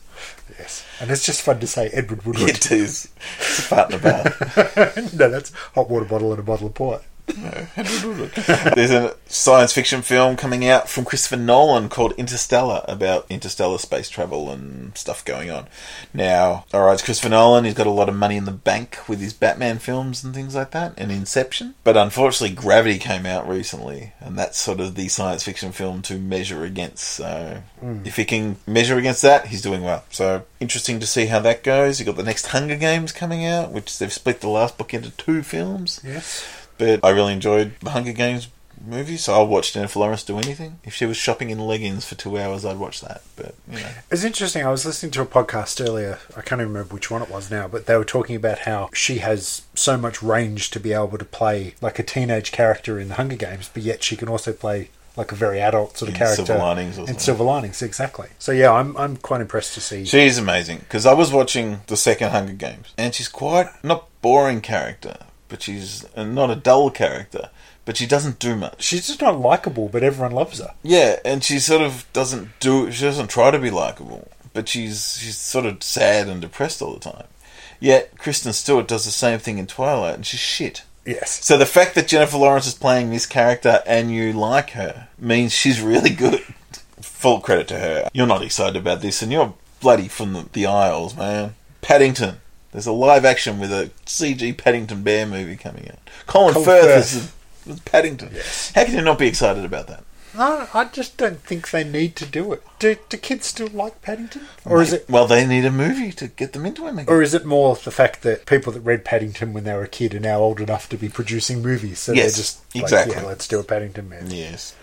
Yes, and it's just fun to say Edward Woodward. It is. It's a fart in the bath. no, that's hot water bottle and a bottle of port. There's a science fiction film coming out from Christopher Nolan called Interstellar about interstellar space travel and stuff going on. Now, alright, it's Christopher Nolan. He's got a lot of money in the bank with his Batman films and things like that, and Inception. But unfortunately, Gravity came out recently, and that's sort of the science fiction film to measure against. So, if he can measure against that, he's doing well. So, interesting to see how that goes. You've got the next Hunger Games coming out, which they've split the last book into two films. Yes. But I really enjoyed the Hunger Games movie, so I'll watch Jennifer Lawrence do anything. If she was shopping in leggings for two hours, I'd watch that. But you know, It's interesting. I was listening to a podcast earlier. I can't even remember which one it was now, but they were talking about how she has so much range to be able to play like a teenage character in the Hunger Games, but yet she can also play like a very adult sort of In character Silver Linings or in. Silver Linings. Exactly. So yeah, I'm I'm quite impressed to see. she's amazing because I was watching the second Hunger Games, and she's quite not boring character, but she's not a dull character, but she doesn't do much. She's just not likable, but everyone loves her. Yeah, and she sort of doesn't do. She doesn't try to be likable, but she's she's sort of sad and depressed all the time. Yet Kristen Stewart does the same thing in Twilight, and she's shit. Yes. So the fact that Jennifer Lawrence is playing this character and you like her means she's really good. Full credit to her. You're not excited about this, and you're bloody from the, the Isles, man. Paddington. There's a live action with a CG Paddington Bear movie coming out. Colin, Colin Firth, Firth. is Paddington. How can you not be excited about that? No, I just don't think they need to do it. Do, do kids still like Paddington, or is it, Well, they need a movie to get them into him again. or is it more the fact that people that read Paddington when they were a kid are now old enough to be producing movies? So Yes, they're just like, exactly. yeah, let's do a Paddington movie. yes,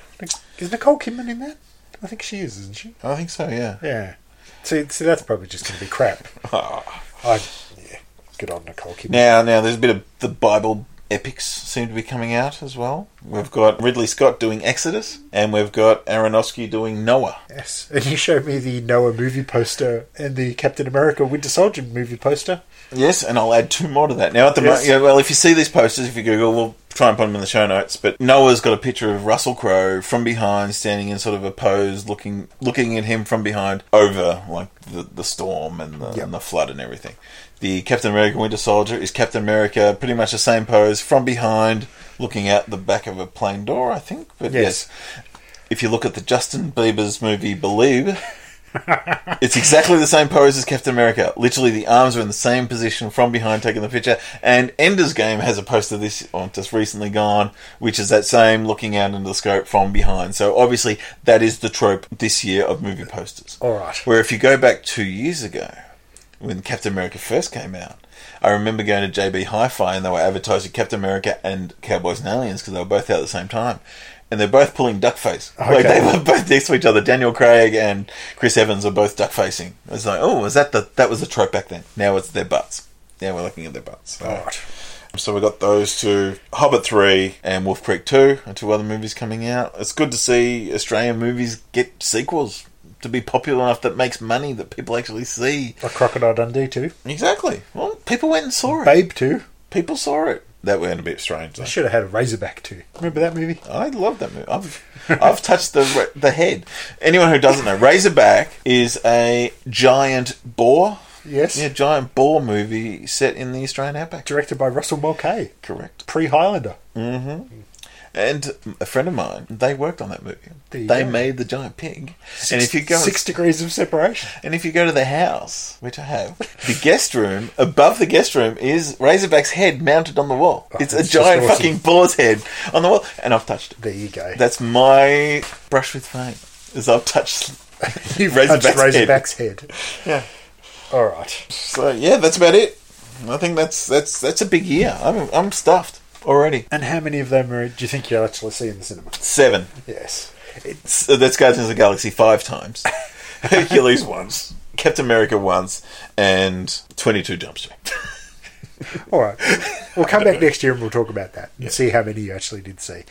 Is Nicole Kidman in that? I think she is, isn't she? I think so. Yeah. Yeah. See, see that's probably just going to be crap. Ah. I, good on Nicole Kidman. Now, now there's a bit of the Bible epics seem to be coming out as well. We've got Ridley Scott doing Exodus, and we've got Aronofsky doing Noah. Yes, and you showed me the Noah movie poster and the Captain America Winter Soldier movie poster. Yes, and I'll add two more to that. Now, at the Yes. moment, yeah, well, if you see these posters, if you Google, we'll try and put them in the show notes. But Noah's got a picture of Russell Crowe from behind, standing in sort of a pose, looking looking at him from behind over like the, the storm and the, Yep. and the flood and everything. The Captain America Winter Soldier is Captain America, pretty much the same pose from behind, looking out the back of a plane door, I think. But Yes. yes, if you look at the Justin Bieber's movie Believe, it's exactly the same pose as Captain America. Literally, the arms are in the same position from behind, taking the picture. And Ender's Game has a poster of this, oh, just recently gone, which is that same looking out into the scope from behind. So obviously, that is the trope this year of movie posters. All right. Where if you go back two years ago, when Captain America first came out, I remember going to JB Hi-Fi and they were advertising Captain America and Cowboys and Aliens because they were both out at the same time. And they're both pulling duck face. Like they were both next to each other. Daniel Craig and Chris Evans are both duck facing. It's like, oh, was that the that was the trope back then? Now it's their butts. Now we're looking at their butts. All right. so we got those two, Hobbit three and Wolf Creek two, and two other movies coming out. It's good to see Australian movies get sequels to be popular enough that makes money that people actually see. A Crocodile Dundee too. Exactly. Well, people went and saw it. Babe too. People saw it. That went a bit strange. Though. I should have had a Razorback too. Remember that movie? I love that movie. I've I've touched the the head. Anyone who doesn't know, Razorback is a giant boar. Yes. Yeah, giant boar movie set in the Australian outback. Directed by Russell Mulcahy. Correct. Pre Highlander. Mm-hmm. And a friend of mine, they worked on that movie. They go. made the giant pig. and if you go Six degrees of separation. and if you go to the house, which I have, the guest room above the guest room is Razorback's head mounted on the wall. Oh, it's a giant awesome. fucking boar's head on the wall, and I've touched it. There you go. That's my brush with fame. Is I've touched You've Razorback's touched head. Razorback's head. Yeah. All right. So yeah, that's about it. I think that's that's that's a big year. I'm I'm stuffed already. And how many of them are, do you think you'll actually see in the cinema? Seven. Yes. So that's uh, Guardians of the Galaxy five times. Hercules once. Captain America once, and Twenty Two Jump Street. All right. We'll come back next year and we'll talk about that and see how many you actually did see.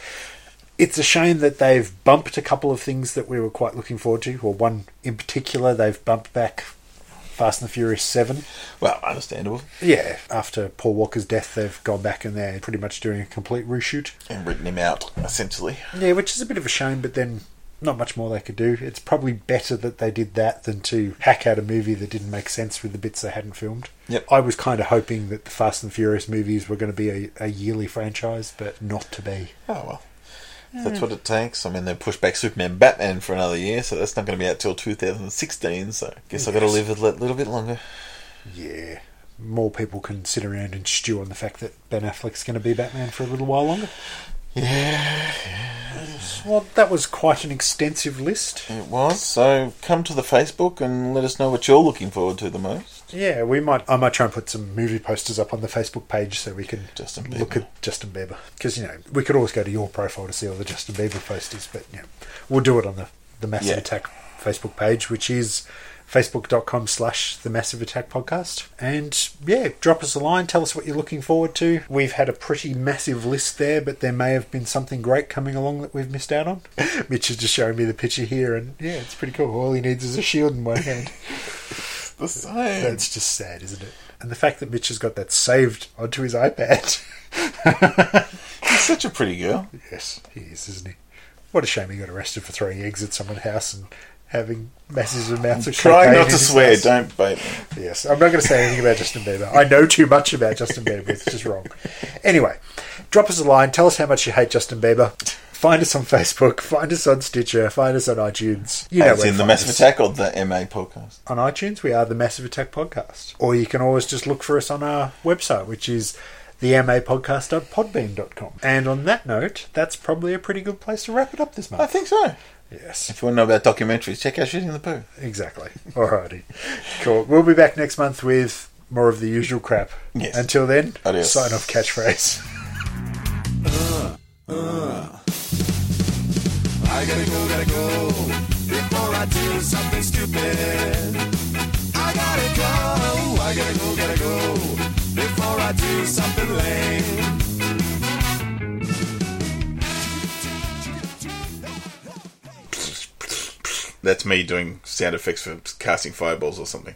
It's a shame that they've bumped a couple of things that we were quite looking forward to. Or one in particular, they've bumped back Fast and the Furious 7. Well, understandable. Yeah. After Paul Walker's death, they've gone back and they're pretty much doing a complete reshoot. And written him out essentially. Yeah, which is a bit of a shame, but then not much more they could do. It's probably better that they did that than to hack out a movie that didn't make sense with the bits they hadn't filmed. Yep. I was kind of hoping that the Fast and Furious movies were going to be a, a yearly franchise, but not to be. Oh well. If That's what it takes. I mean, they pushed back Superman Batman for another year, so that's not going to be out till 2016, so I guess I've got to Yes. live a little bit longer. Yeah. More people can sit around and stew on the fact that Ben Affleck's going to be Batman for a little while longer. Yeah, Well, that was quite an extensive list. it was. So come to the Facebook and let us know what you're looking forward to the most. Yeah, we might. I might try and put some movie posters up on the Facebook page so we can Justin look Bieber. at Justin Bieber. Because you know we could always go to your profile to see all the Justin Bieber posters, but yeah, we'll do it on the the Massive Yeah. Attack Facebook page, which is facebook.com slash the massive attack podcast and yeah drop us a line tell us what you're looking forward to we've had a pretty massive list there but there may have been something great coming along that we've missed out on mitch is just showing me the picture here and yeah it's pretty cool all he needs is a shield in one hand The same. that's just sad, isn't it? And the fact that Mitch has got that saved onto his iPad. He's such a pretty girl. yes, he is, isn't he? What a shame he got arrested for throwing eggs at someone's house and having massive amounts of Try cocaine not to swear. house. Don't bait me. Yes, I'm not going to say anything about Justin Bieber. I know too much about Justin Bieber. It's just wrong. Anyway, drop us a line. Tell us how much you hate Justin Bieber. Find us on Facebook. Find us on Stitcher. Find us on iTunes. You know where in the Massive us. Attack or the MA podcast. on iTunes, we are the Massive Attack Podcast. Or you can always just look for us on our website, which is the mamapodcast.podbean.com. And on that note, that's probably a pretty good place to wrap it up this month. I think so. Yes, If you want to know about documentaries, check out Shooting the Poo. exactly. Alrighty. Cool. We'll be back next month with more of the usual crap. Yes. Until then, Adios. sign off catchphrase. I gotta go, gotta go before I do something stupid. I gotta go, I gotta go, gotta go before I do something lame. That's me doing sound effects for casting fireballs or something.